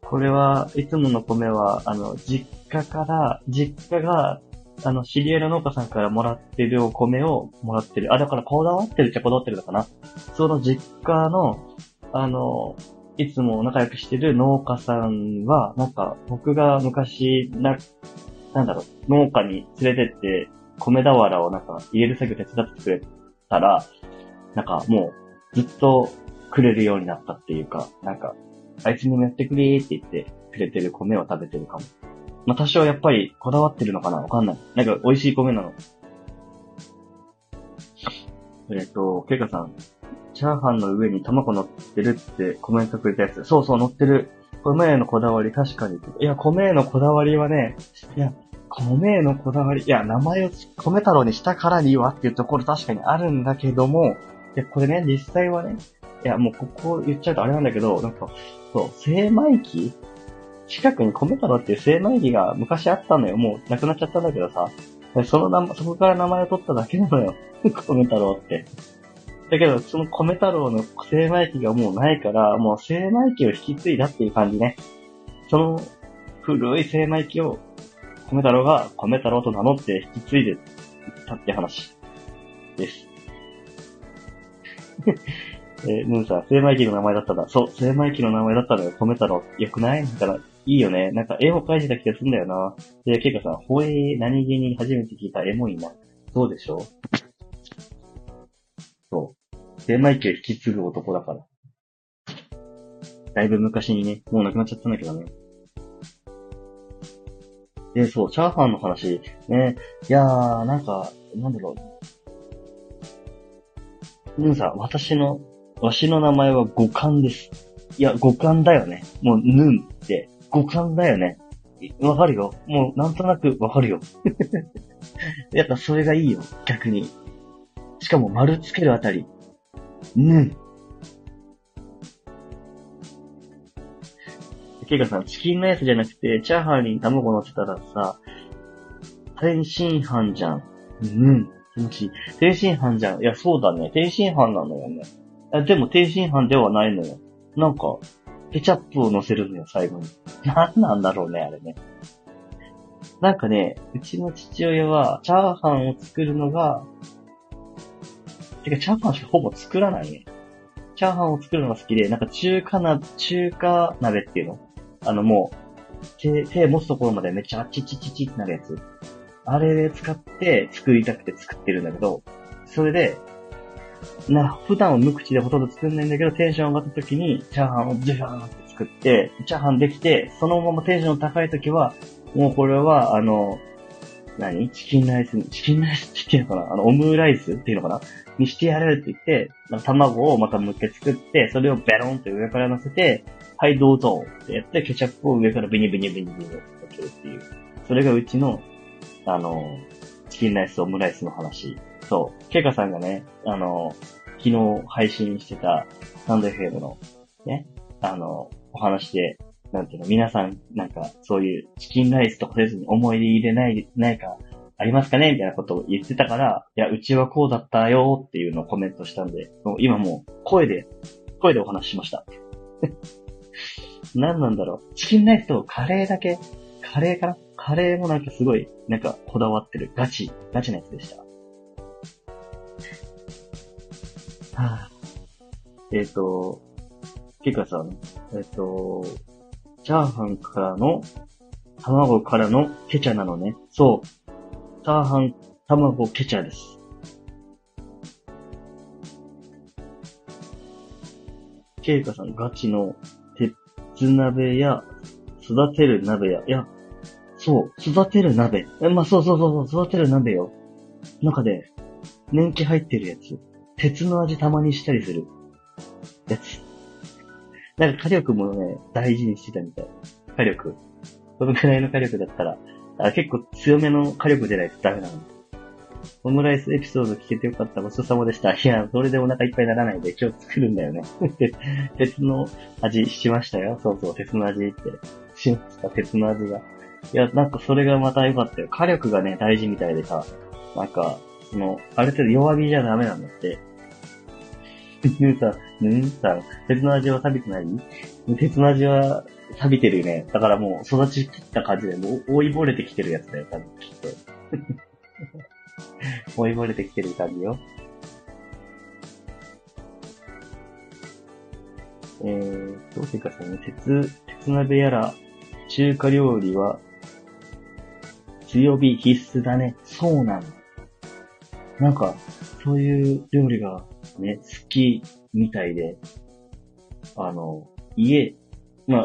これは、いつもの米は、あの、実家から、実家があの、知り合いの農家さんからもらってるお米をもらってる。あ、だからこだわってるっちゃこだわってるのかな。その実家の、あの、いつも仲良くしてる農家さんは、なんか、僕が昔、な、なんだろう、農家に連れてって、米俵をなんか入れる作業手伝ってくれたら、なんかもう、ずっとくれるようになったっていうか、なんか、あいつにもやってくれーって言ってくれてる米を食べてるかも。まあ、多少やっぱりこだわってるのかな？わかんない。なんか美味しい米なの。えっ、と、ケイカさん、チャーハンの上に卵乗ってるってコメントくれたやつ。そうそう、乗ってる。米へのこだわり、確かに。いや、米へのこだわりはね、いや、米へのこだわり、いや、名前を米太郎にしたからにはっていうところ確かにあるんだけども、いや、これね、実際はね、いや、もうここ言っちゃうとあれなんだけど、なんか、そう、精米機？近くに米太郎っていう精米機が昔あったのよ。もうなくなっちゃったんだけどさ。その名そこから名前を取っただけなのよ。米太郎って。だけど、その米太郎の精米機がもうないから、もう精米機を引き継いだっていう感じね。その古い精米機を米太郎が米太郎と名乗って引き継いでいったって話です。えー、ヌーさん、精米機の名前だったんだ。そう、精米機の名前だったのよ。米太郎。よくない？だから、いいよね。なんか絵を描いてた気がするんだよな。で、ケイカさん、ほえー、何気に初めて聞いたエモいな。そうでしょう？精米機を引き継ぐ男だから。だいぶ昔にね、もう亡くなっちゃったんだけどね。で、そう、チャーハンの話。ね。いやー、なんか、なんだろう。ヌーさん、私の、わしの名前は五感です。いや、五感だよね。もう、ヌンって、五感だよね。わかるよ。もう、なんとなくわかるよ。やっぱそれがいいよ、逆に。しかも、丸つけるあたり。ぬん。ケイカさん、チキンライスじゃなくて、チャーハンに卵乗ってたらさ、天津飯じゃん。うん。気持ちいい。天津飯じゃん。いや、そうだね。天津飯なのよね。あでも天津飯ではないのよ。なんか、ケチャップを乗せるのよ、最後に。なんなんだろうね、あれね。なんかね、うちの父親は、チャーハンを作るのが、てか、チャーハンしかほぼ作らないね。チャーハンを作るのが好きで、なんか中華な、中華鍋っていうの？あのもう、手、手持つところまでめっちゃチチチチってなるやつ。あれで使って作りたくて作ってるんだけど、それで、な、普段は無口でほとんど作んないんだけど、テンション上がった時に、チャーハンをジュワーンって作って、チャーハンできて、そのままテンション高い時は、もうこれは、あの、何？チキンライス、チキンライスって言うのかな？あの、オムライスっていうのかな？にしてやるって言って、卵をまたもう一回作って、それをベロンって上から乗せて、はい、どうぞってやって、ケチャップを上からビニビニビニビニってけるっていう。それがうちの、あの、チキンライス、オムライスの話。そう。ケイカさんがね、あの、昨日配信してたサンド FM の、ね、あの、お話で、なんていうの、皆さん、なんか、そういうチキンライスとかせずに思い入れない、ないか、ありますかね？みたいなことを言ってたから、いや、うちはこうだったよっていうのをコメントしたんで、もう今もう声で、声でお話ししました。何なんだろう？チキンライスとカレーだけ、カレーかな？カレーもなんかすごい、なんかこだわってる。ガチ、ガチなやつでした。はぁ、えっ、ー、と、ケカさ、えっ、ー、と、チャーハンからの、卵からのケチャなのね。そう。チャーハン、卵、ケチャです。ケイカさん、ガチの鉄鍋や、育てる鍋や、いや、そう、育てる鍋。え、まあ、そうそうそうそう、育てる鍋よ。中で、年季入ってるやつ。鉄の味たまにしたりする。やつ。なんか火力もね、大事にしてたみたい。火力。このくらいの火力だったら、あ結構強めの火力じゃないとダメなの。オムライスエピソード聞けてよかった。ごちそうさまでした。いや、それでお腹いっぱいならないで今日作るんだよね。鉄の味しましたよ。そうそう、鉄の味って。しました、鉄の味が。いや、なんかそれがまた良かったよ。火力がね、大事みたいでさ。なんか、その、ある程度弱火じゃダメなんだって。ヌーさん、ヌーさ、鉄の味は食べてない？鉄の味は錆びてるよね。だからもう育ちきった感じで、もう追いぼれてきてるやつだよ、多分、きっと。追いぼれてきてる感じよ。えー、どうせかさね、鉄、鉄鍋やら、中華料理は、強火必須だね。そうなの。なんか、そういう料理がね、好きみたいで、あの、家、まあ、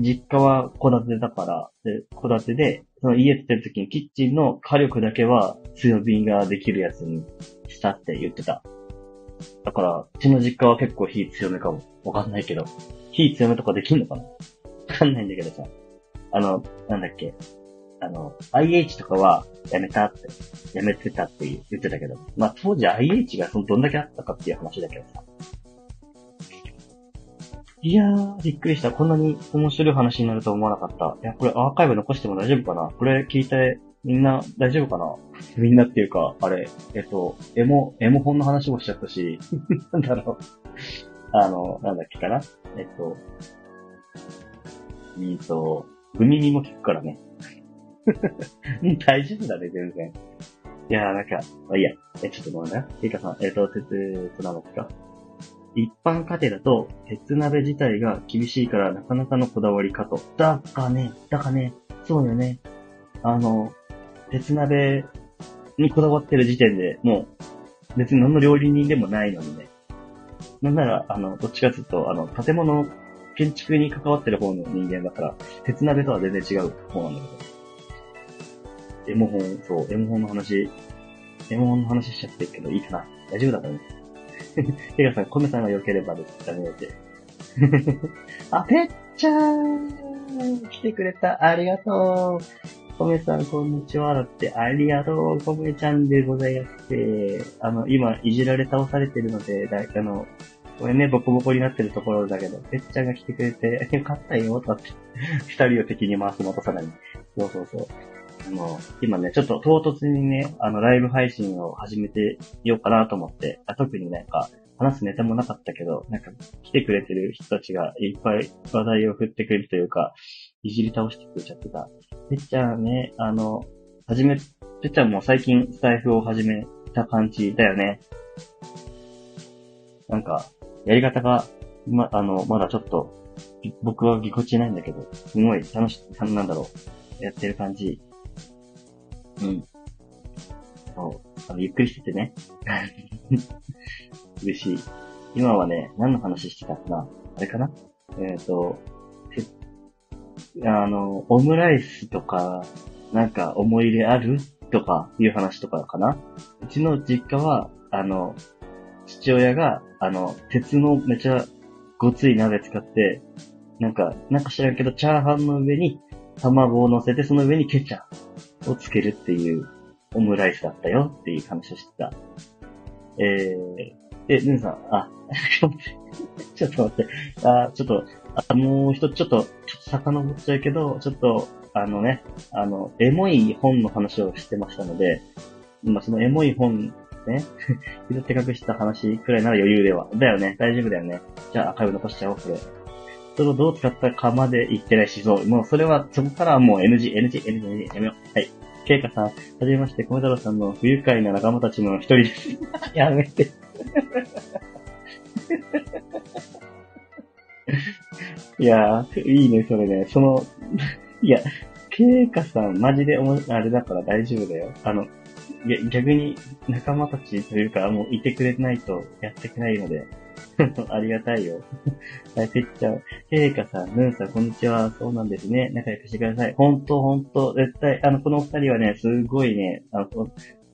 実家は戸建てだから、で、戸建てで、その家建てるときにキッチンの火力だけは強火ができるやつにしたって言ってた。だから、うちの実家は結構火強めかも。わかんないけど。火強めとかできんのかな？わかんないんだけどさ。あの、なんだっけ。あの、IH とかはやめたって、やめてたって言ってたけど。まあ当時 IH がそのどんだけあったかっていう話だけどさ。いやー、びっくりした。こんなに面白い話になると思わなかった。いや、これアーカイブ残しても大丈夫かな？これ聞いて、みんな大丈夫かな？みんなっていうか、あれ、えっと、エモ、エモ本の話もしちゃったし、なんだろう。あの、なんだっけかな？えっと、えっと、グミミも聞くからね。大丈夫だね、全然。いやー、なんか、まあ、いいや。え、ちょっとごめんな。いいかさん、えっと、鉄、つながったか？一般家庭だと、鉄鍋自体が厳しいからなかなかのこだわりかと。だかね、だかね、そうよね。あの、鉄鍋にこだわってる時点でもう、別に何の料理人でもないのにね。なんなら、あの、どっちかというと、あの、建物、建築に関わってる方の人間だから、鉄鍋とは全然違う方なんだけど。エモ本、そう、エモ本の話、エモ本の話しちゃってるけど、いいかな大丈夫だったね。てかさん、コメさんが良ければですダメよって。あ、てっちゃーん来てくれた。ありがとう。コメさん、こんにちは。だって、ありがとう。コメちゃんでございます。あの、今、いじられ倒されてるので、だあの、これね、ボコボコになってるところだけど、てっちゃんが来てくれて、よかったよ、とかって、二人を敵に回す元さらに。そうそうそう。あの、今ね、ちょっと唐突にね、あの、ライブ配信を始めてようかなと思って、あ特になんか、話すネタもなかったけど、なんか来てくれてる人たちがいっぱい話題を振ってくれるというか、いじり倒してくれちゃってた。てっちゃんね、あの、はじめ、てっちゃんも最近スタイフを始めた感じだよね。なんか、やり方が、ま、あの、まだちょっと、僕はぎこちないんだけど、すごい楽し、なんだろう、やってる感じ。うん。そう。あの、ゆっくりしててね。嬉しい。今はね、何の話してたかな？あれかな？えっ、ー、と、あの、オムライスとか、なんか思い入れあるとかいう話とかかな？うちの実家は、あの、父親が、あの、鉄のめちゃごつい鍋使って、なんか、なんか知らんけど、チャーハンの上に卵を乗せて、その上にケチャをつけるっていうオムライスだったよっていう話をしてた。えー、で、ヌンさん、あ、ちょっと待って、あ、ちょっと、あ、もう一つちょっと、ちょっと遡っちゃうけど、ちょっと、あのね、あの、エモい本の話をしてましたので、まあ、そのエモい本ね。拾って隠した話くらいなら余裕では。だよね。大丈夫だよね。じゃあ、アーカイブ残しちゃおう、これ。それをどう使ったかまで言ってないし、そう。もうそれは、そこからはもう NG、NG、NG、NG、やめよう。はい。ケイカさん、はじめまして、コメ太郎さんの不愉快な仲間たちの一人です。やめて。いやー、いいね、それね。その、いや、ケイカさん、マジでおも、あれだから大丈夫だよ。あの、逆に仲間たちというか、もういてくれないとやっていけないので、ありがたいよ。はい、てっちゃん。へいかさん、ぬんさん、こんにちは。そうなんですね。仲良くしてください。ほんと、ほんと、絶対、あの、この二人はね、すごいね、あの、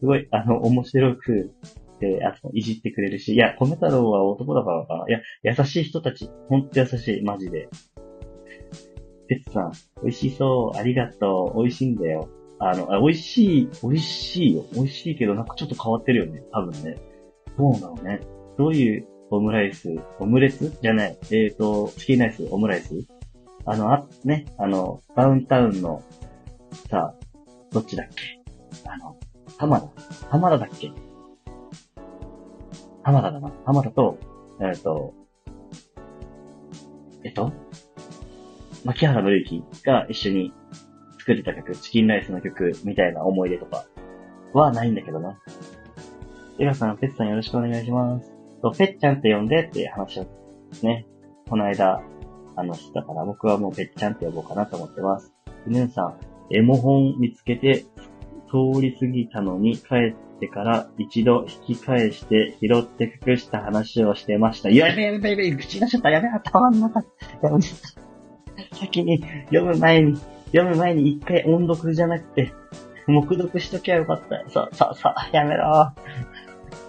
すごい、あの、面白く、で、あと、いじってくれるし、いや、米太郎は男だからかな。いや、優しい人たち。ほんと優しい、マジで。てつさん、美味しそう。ありがとう。美味しいんだよ。あの、あ美味しい、美味しいよ。美味しいけど、なんかちょっと変わってるよね。多分ね。そうなのね。どういうオムライスオムレツ？じゃない。えっ、ー、と、チキンライスオムライス？あの、あ、ね、あの、ダウンタウンの、さ、どっちだっけ？あの、浜田浜田だっけ？浜田だな。浜田と、えっ、ー、と、えっと、牧原の之が一緒に作れた曲、チキンライスの曲みたいな思い出とかはないんだけどね。エガさん、ペッツさんよろしくお願いします。と、ペッちゃんって呼んでっていう話をね、この間、あの、したから、僕はもうペッちゃんって呼ぼうかなと思ってます。ヌンさん、エモ本見つけて、通り過ぎたのに帰ってから一度引き返して拾って隠した話をしてました。やべやべやべ、口出しちゃった。やべ、頭の中。やべ、先に読む前に読む前に一回音読じゃなくて、目読しときゃよかった。さ、さ、さ、やめろ。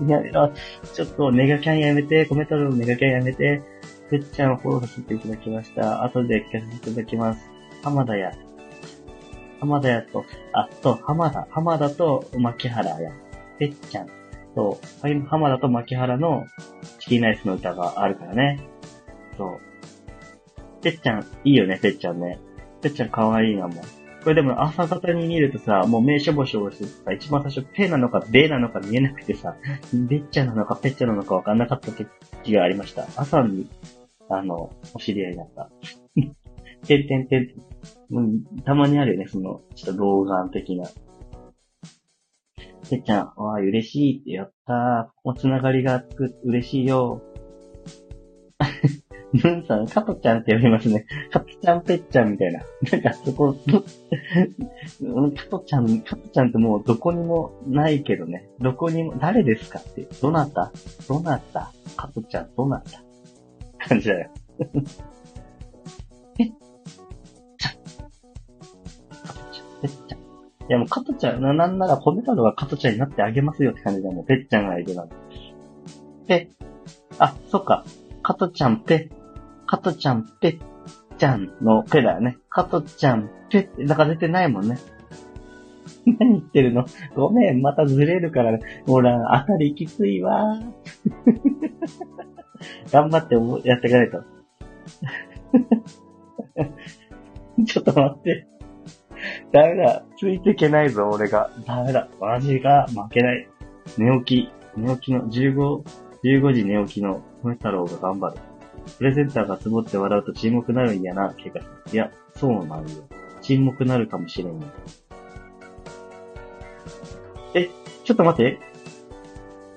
いやめろ。ちょっとネガキャンやめて、コメントのネガキャンやめて、てっちゃんをフォローさせていただきました。後で聞かせていただきます。浜田や。浜田やと、あ、と、浜田。浜田と牧原や。てっちゃんと、浜田と牧原のチキンライスの歌があるからね。そう。てっちゃん、いいよね、てっちゃんね。てっちゃん可愛いな、もう。これでも朝方に見るとさ、もう目しょぼしょぼしてさ、一番最初、ペなのかデなのか見えなくてさ、べっちゃなのかペッチャなのかわかんなかった時がありました。朝に、あの、お知り合いになった。てんてんてん。うん、たまにあるよね、その、ちょっと老眼的な。てっちゃん、わあ、嬉しいってやったー。おつながりがつく、嬉しいよ。ムンさん、カトちゃんって呼びますね。カトちゃんぺっちゃんみたいな。なんかそこ、カトちゃん、カトちゃんってもうどこにもないけどね。どこにも、誰ですかって。どなた？どなた？カトちゃん、どなた？感じだよ。ぺっちゃん。カトちゃん、ぺっちゃん。いやもうカトちゃん、な、なんなら褒めたのはカトちゃんになってあげますよって感じだもん。ぺっちゃんがいるなんて。で、あ、そっか。カトちゃんぺ加トちゃんぺっちゃんのペだよね。加トちゃんぺって、だから出てないもんね。何言ってるの？ごめん、またずれるから、ほら、当たりきついわ。頑張ってやっていかないと。ちょっと待って。ダメだ。ついていけないぞ、俺が。ダメだ。マジが負けない。寝起き。寝起きの15、15時寝起きの米太郎が頑張る。プレゼンターがつぼって笑うと沈黙なるんやな、ケイカさん。いや、そうなんよ。沈黙なるかもしれんよ。え、ちょっと待って。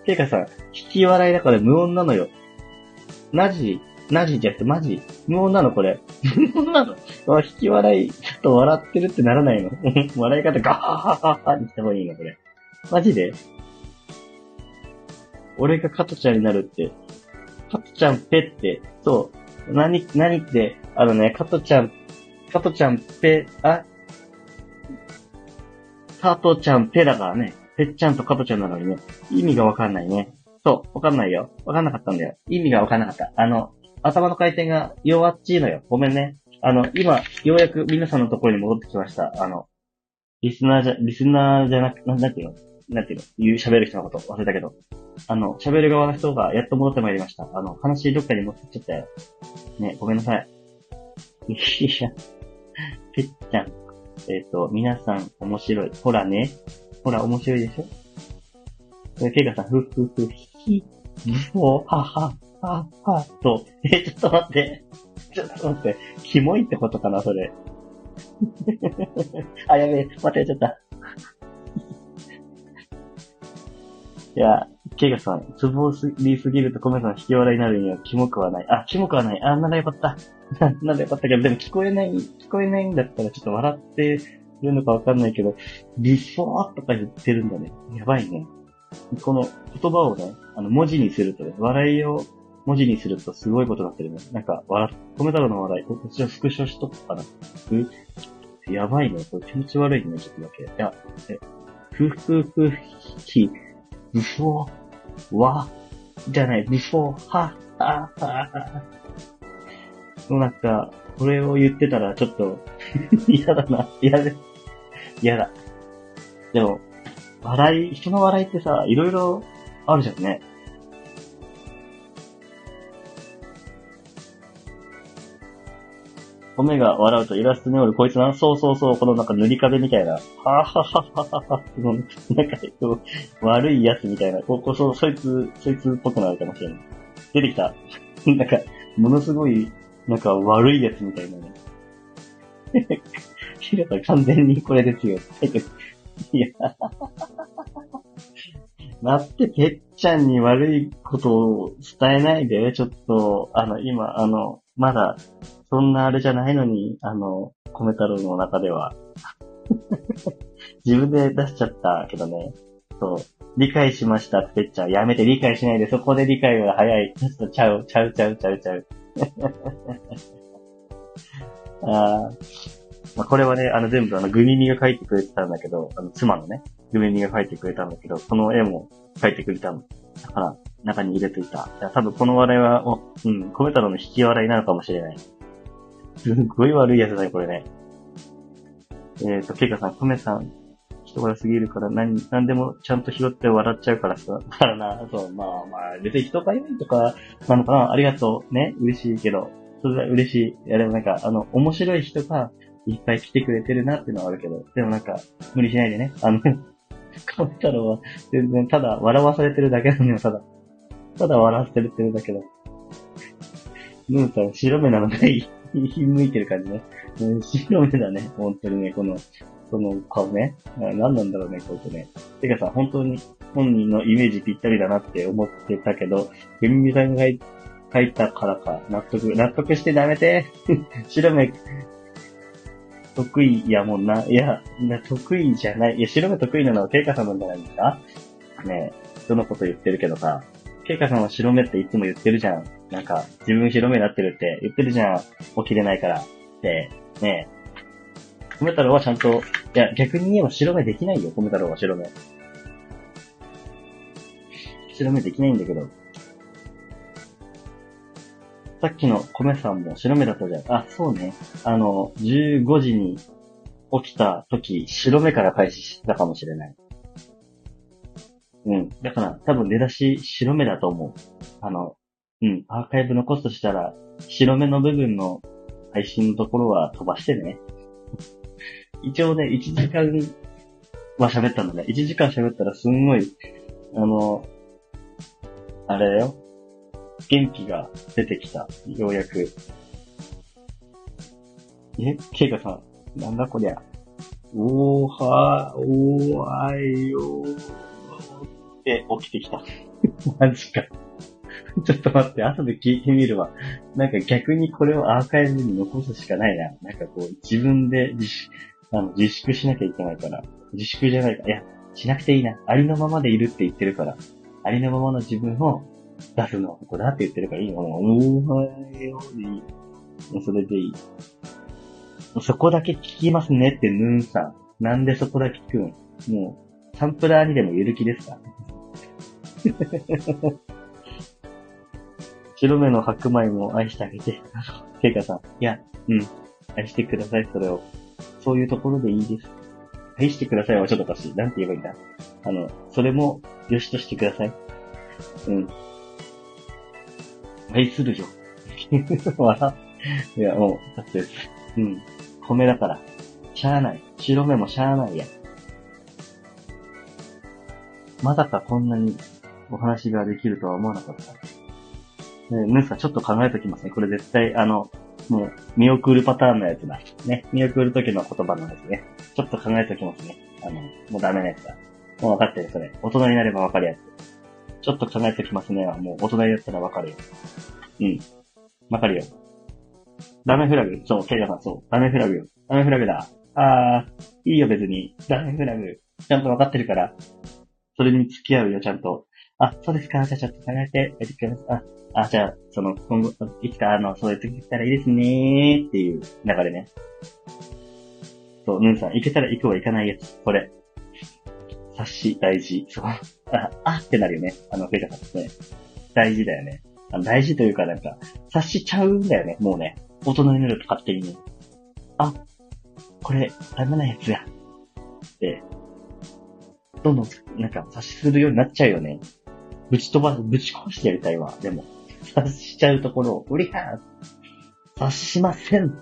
ケイカさん、引き笑いだから無音なのよ。マジマジじゃなくてマジ無音なのこれ。無音なの？あ引き笑い、ちょっと笑ってるってならないの？笑い方ガハハハハにした方がいいのこれ。マジで俺が加トちゃんになるって、加トちゃんペって、そう、何、何って、あのね、加トちゃん、加トちゃんペ、あ、加トちゃんペだからね、ペッちゃんと加トちゃんなのにね、意味がわかんないね。そう、わかんないよ。わかんなかったんだよ。意味がわかんなかった。あの、頭の回転が弱っちいのよ。ごめんね。あの、今、ようやく皆さんのところに戻ってきました。あの、リスナーじゃ、リスナーじゃなく、なんなんていうのなんていうの？言う、喋る人のこと忘れたけど。あの、喋る側の人がやっと戻ってまいりました。あの、話どっかに持ってっちゃったよ。ね、ごめんなさい。いや、ぺっちゃん。えっ、と、皆さん面白い。ほらね。ほら、面白いでしょ？えケイカさん、ふふふ、ひ、ぶお、はは、は、は、と。え、ちょっと待って。ちょっと待って。キモいってことかな、それ。あ、やべえ。間違えちゃった。いや、ケイガさん、ツボりすぎるとコメさん引き笑いになるにはキモくはない。あ、キモくはない。あ、ならよかった。ならよかったけど、でも聞こえない、聞こえないんだったらちょっと笑ってるのかわかんないけど、ビフォーとか言ってるんだね。やばいね。この言葉をね、あの、文字にするとね、笑いを文字にするとすごいことになってるね。なんか、笑っ、コメ太郎の笑い、こっちはスクショしとくかな。うやばいね。これ気持ち悪いね、ちょっとだけ。いや、え、ふふふひ、ブフォー、わ、じゃない、ビフォー、は、は、は、は。もうなんか、これを言ってたらちょっと、嫌だな。嫌で、嫌だ。でも、笑い、人の笑いってさ、いろいろあるじゃんね。米が笑うとイラストにおるこいつな、そうそうそう、このなんか塗り壁みたいな、はぁははははは、このなんか、悪いやつみたいな、ここそ、そいつ、そいつっぽくなるかもしれない。出てきた。なんか、ものすごい、なんか悪いやつみたいなね。ヒラさん完全にこれですよ。いや、待って、ぺっちゃんに悪いことを伝えないで、ちょっと、あの、今、あの、まだ、そんなあれじゃないのに、あの、コメ太郎の中では。自分で出しちゃったけどね。そう。理解しましたってぺっちゃん。やめて理解しないで、そこで理解が早い。ちょっとちゃう、ちゃうちゃうちゃうちゃう。あまあ、これはね、あの全部あの、グミミが描いてくれてたんだけど、あの、妻のね、グミミが描いてくれたんだけど、この絵も描いてくれたの。だから、中に入れといた。いや、多分この笑いは、おうん、コメ太郎の引き笑いなのかもしれない。すっごい悪いやつだね、これね。えっ、ー、と、ケイカさん、コメさん、人が良すぎるから何、何でもちゃんと拾って笑っちゃうからさ。だからな、そう、まあまあ、別に人が良いとか、なのかな、ありがとう。ね、嬉しいけど、それは嬉しい。いや、でもなんか、あの、面白い人がいっぱい来てくれてるなっていうのはあるけど、でもなんか、無理しないでね。あの、コメ太郎は全然、ただ笑わされてるだけなのよ、ただ。ただ笑わせてるってるだけだ。ヌーさん、白目なのがいい。向いてる感じね。うん、白目だね。本当にね、この、その顔ね。何なんだろうね、こいつね。てかさ、本当に本人のイメージぴったりだなって思ってたけど、グミミさんが書いたからか、納得、納得してやめて。白目、得意やもんな。いや、な得意じゃない。いや、白目得意なのはケイカさんなんじゃないですか？ねえ、どのこと言ってるけどさ、ケイカさんは白目っていつも言ってるじゃん。なんか、自分白目になってるって言ってるじゃん。起きれないから。って、ねえ。コメ太郎はちゃんと、いや、逆に言えば白目できないよ、コメ太郎は白目。白目できないんだけど。さっきの米さんも白目だったじゃん。あ、そうね。あの、15時に起きた時、白目から開始したかもしれない。うん。だから、多分出だし白目だと思う。あの、うん。アーカイブ残すとしたら、白目の部分の配信のところは飛ばしてね。一応ね、1時間は喋ったのね。1時間喋ったらすんごい、あの、あれだよ。元気が出てきた。ようやく。え？ケイカさん、なんだこりゃ？おーはー、おーあいよー。って起きてきた。マジか。ちょっと待って、後で聞いてみるわ。なんか逆にこれをアーカイブに残すしかないな。なんかこう、自分で自、あの、自粛しなきゃいけないから。自粛じゃないか。いや、しなくていいな。ありのままでいるって言ってるから。ありのままの自分を出すのはここだって言ってるからいいの。もう、おはよいい。もうそれでいい。そこだけ聞きますねってヌーンさん。なんでそこだけ聞くんもう、サンプラーにでもゆる気ですか？白目の白米も愛してあげて。ケイカさん。いや、うん。愛してください、それを。そういうところでいいです。愛してくださいはちょっとおかしい。なんて言えばいいんだ？あの、それも、よしとしてください。うん。愛するよ。笑いや、もう、だって、うん。米だから。しゃあない。白目もしゃあないや。まさかこんなにお話ができるとは思わなかった。ね、ヌーさんちょっと考えときますね。これ絶対、あの、もう、見送るパターンのやつだ。ね。見送る時の言葉のやつね。ちょっと考えときますね。あの、もうダメなやつだ。もう分かってる、それ。大人になれば分かるやつ。ちょっと考えときますね。もう大人になったら分かるよ。うん。分かるよ。ダメフラグ。そう、ケイヤさん、そう。ダメフラグよ。ダメフラグだ。あー、いいよ別に。ダメフラグ。ちゃんと分かってるから。それに付き合うよ、ちゃんと。あ、そうですか。じゃあちょっと考えて、やってください。あ、あ、じゃあ、その、今後、いつか、あの、そういう時来たらいいですねーっていう流れね。そう、ヌンさん、行けたら行くは行かないやつ。これ。察し、大事。そう。あ、あってなるよね。あの、フェイカさんね。大事だよね。あの大事というか、なんか、察しちゃうんだよね。もうね。大人になると勝手に。あ、これ、ダメなやつや。って、どんどん、なんか、察しするようになっちゃうよね。ぶち飛ばす、ぶち壊してやりたいわ。でも、察しちゃうところを、うりゃー察しません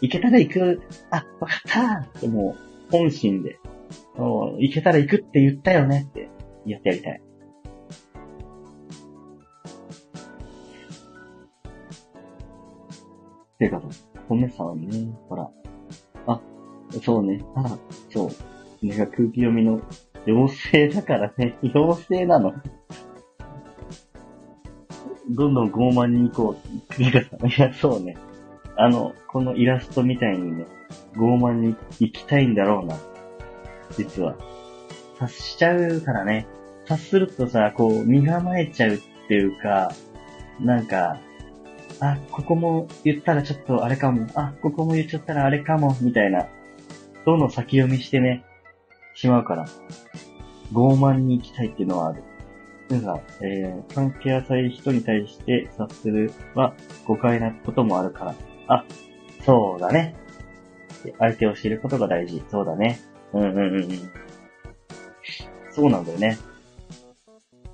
行けたら行くあ、わかったーってもう、本心で、そう行けたら行くって言ったよねってやってやりたい。ていうか、米さんね、ほら。あ、そうね。あ、そう。ねが空気読みの妖精だからね。妖精なの。どんどん傲慢に行こう。クリカさん。いや、そうね。あの、このイラストみたいにね、傲慢に行きたいんだろうな。実は。察しちゃうからね。察するとさ、こう、身構えちゃうっていうか、なんか、あ、ここも言ったらちょっとあれかも。あ、ここも言っちゃったらあれかも。みたいな。どんどん先読みしてね、しまうから。傲慢に行きたいっていうのはある。なんか、えー、関係浅い人に対して察するは誤解なこともあるから。あ、そうだね。相手を知ることが大事。そうだね。うんうんうん。そうなんだよね。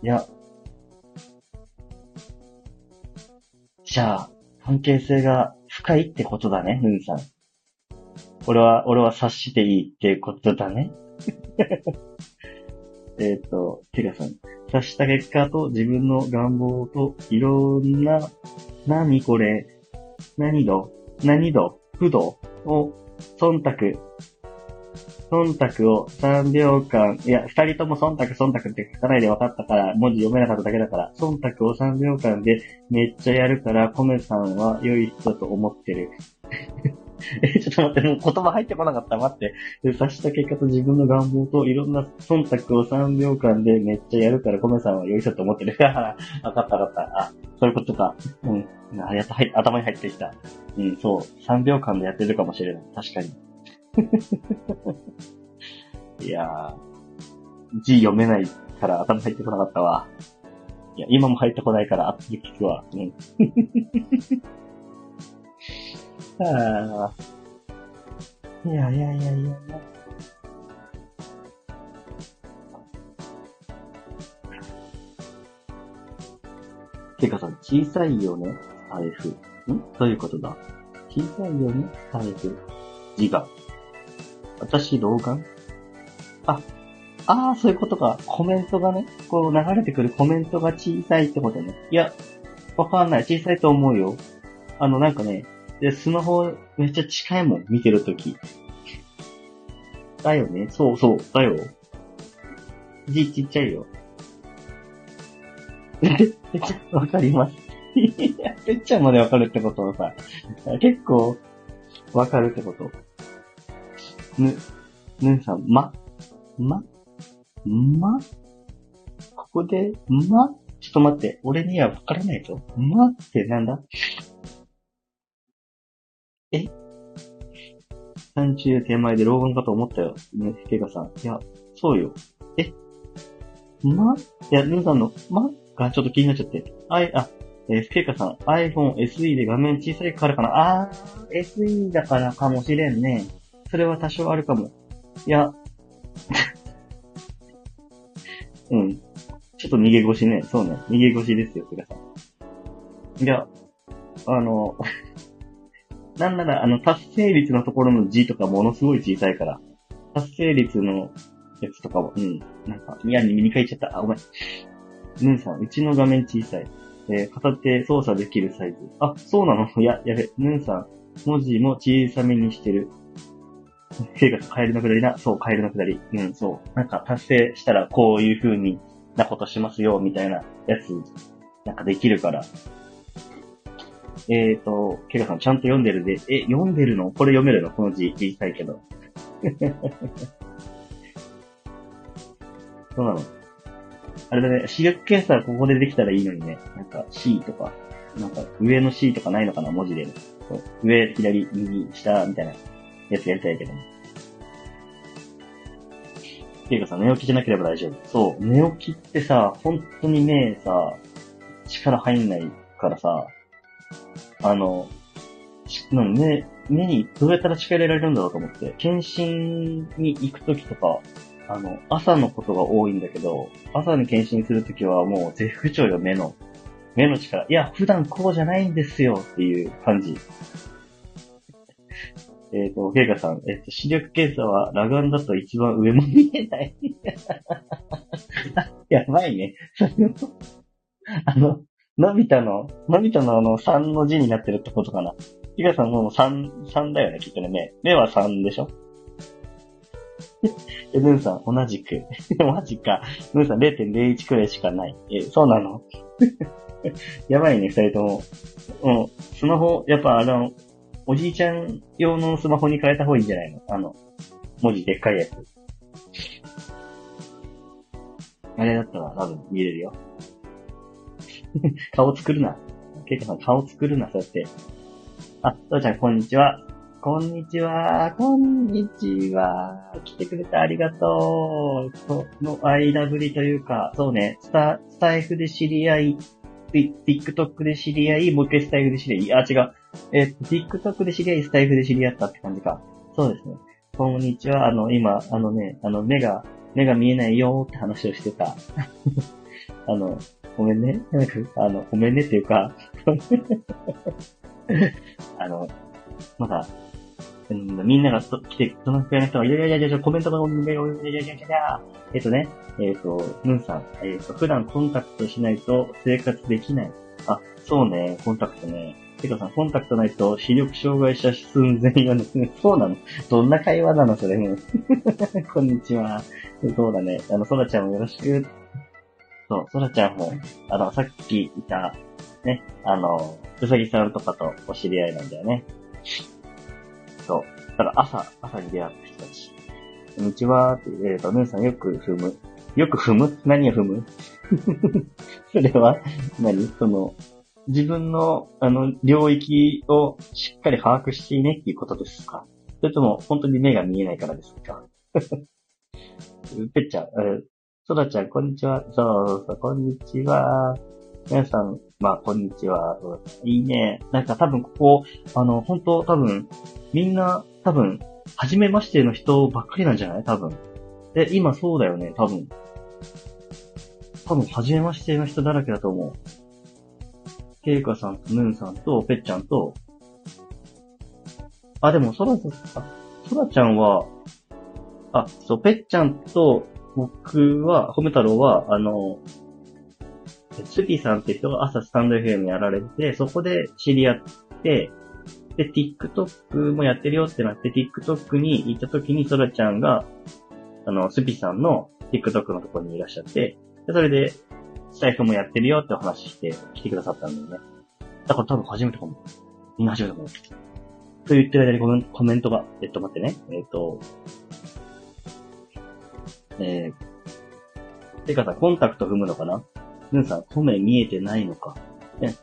いや。じゃあ、関係性が深いってことだね、ヌンさん。俺は、俺は察していいってことだね。えっと、テガさん。察した結果と自分の願望といろんな、何これ、何度何度不度を忖度忖度を3秒間、いや、二人とも忖度忖度って書かないで分かったから、文字読めなかっただけだから、忖度を3秒間でめっちゃやるから、コメさんは良い人と思ってる。え、ちょっと待って、もう言葉入ってこなかった。待って。察した結果と自分の願望といろんな忖度を3秒間でめっちゃやるから、コメさんは良い人と思ってる。わかったわかった。あ、そういうことか。うん。あ、やっと頭に入ってきた。うん、そう。3秒間でやってるかもしれない。確かに。いやー、字読めないから頭入ってこなかったわ。いや、今も入ってこないから後で聞くわ。うん。は あ。いやいやいやいやいや。てかさ、小さいよね、財布。ん？どういうことだ？小さいよね、財布。字が。私、老眼？あ、ああ、そういうことか。コメントがね、こう流れてくるコメントが小さいってことね。いや、わかんない。小さいと思うよ。あの、なんかね、で、スマホめっちゃ近いもん、見てるとき。だよね。そうそう、だよ。字ちっちゃいよ。めっちゃわかります。いや、ぺっちゃんまでわかるってことはさ、結構、わかるってこと。ぬ、ぬんさん、ま、ま、ま、ここで、ま、ちょっと待って、俺にはわからないぞ。まってなんだ？え ?30 手前で老眼かと思ったよ。ね、てかさん。いや、そうよ。え？ま？いや、ぬんさんの、ま？がちょっと気になっちゃって。あい、あ、えー、スケイカさん、iPhone SE で画面小さいからかなあー、SE だからかもしれんね。それは多少あるかも。いや、うん。ちょっと逃げ腰ね。そうね。逃げ腰ですよ、スケさん。いや、あの、なんなら、あの、達成率のところの字とかものすごい小さいから。達成率のやつとかも、うん。なんか、嫌に見に書いちゃった。あ、ごめん。ヌンさん、うちの画面小さい。えー、片手操作できるサイズ。あ、そうなの？いや、やべ。ヌンさん、文字も小さめにしてる。生活カエルのくだりな。そう、カエルのくだり。うん、そう。なんか達成したらこういう風になことしますよ、みたいなやつ、なんかできるから。えーと、ケガさんちゃんと読んでるで、え、読んでるの？これ読めるの？この字、小さいけど。そうなの。あれだね、視力検査はここでできたらいいのにね。なんか C とか、なんか上の C とかないのかな？文字で、上、左、右、下、みたいなやつやりたいけど。ていうかさ、寝起きじゃなければ大丈夫。そう、寝起きってさ、本当に目さ、力入んないからさ、あの、目、目にどうやったら力入れられるんだろうと思って、検診に行くときとか、あの、朝のことが多いんだけど、朝に検診するときはもう絶不調よ、目の。目の力。いや、普段こうじゃないんですよっていう感じ。えっ、ー、と、ケイカさん、えっ、ー、と、視力検査は裸眼だと一番上も見えない。やばいね。あの、のび太の、のび太のあの3の字になってるってことかな。ケイカさんもう3、3だよね、きっとね。目。目は3でしょ え、ヌンさん、同じく。マジか。ヌンさん0.01くらいしかない。え、そうなの？やばいね、二人とも。うん。スマホ、やっぱあの、おじいちゃん用のスマホに変えた方がいいんじゃないの？あの、文字でっかいやつ。あれだったら多分見れるよ。顔作るな。ケイカさん顔作るな、そうやって。あ、とうちゃんこんにちは。こんにちは。こんにちは。来てくれてありがとう。この間ぶりというか、そうね、スタ、スタイフで知り合い、TikTok で知り合い、もう一回スタイフで知り合い。あ、違う。えっと、TikTok で知り合い、スタイフで知り合ったって感じか。そうですね。こんにちは。あの、今、あのね、あの、目が、目が見えないよーって話をしてた。あの、ごめんね。あの、ごめんねっていうか あの、まだ、みんなが来て、そのくらいの人が、いやいやいやいや、コメントが、いやいやいやいやいやいやえっとね、えっ、と、ムンさん、えっ、と、普段コンタクトしないと生活できない。あ、そうね、コンタクトね。てかさ、コンタクトないと視力障害者寸前よね。そうなのどんな会話なのそれ。こんにちは。そうだね。あの、そらちゃんもよろしく。そう、そらちゃんも、あの、さっきいた、ね、あの、うさぎさんとかとお知り合いなんだよね。そう。だから朝、朝に出会った人たち。こんにちはって言、えっ、ー、と、姉さんよく踏む。よく踏む？何を踏む？それは何、その、自分の、あの、領域をしっかり把握していねっていうことですか？それとも、本当に目が見えないからですか？ぺっちゃん、えそらちゃん、こんにちは。そうそう、こんにちは。皆さん、まあ、こんにちは。いいね。なんか多分ここ、あの、本当多分、みんな、多分、初めましての人ばっかりなんじゃない？多分。で、今そうだよね、多分。多分、初めましての人だらけだと思う。ケイカさんとヌンさんとペッちゃんと、あ、でも、ソラ、あ、ソラちゃんは、あ、そう、ペッちゃんと僕は、ホメ太郎は、あの、スピさんって人が朝スタンド FM やられて、そこで知り合って、で、TikTok もやってるよってなって、TikTok に行った時に、ソラちゃんが、あの、スピさんの TikTok のところにいらっしゃって、で、それで、スタイフもやってるよってお話しして来てくださったんだよね。だから多分初めてかも。みんな初めてかも。と言ってる間にコメンコメントが、えっと待ってね。えっと、えー、てかさ、コンタクト踏むのかな？ヌンさん、米見えてないのか？え、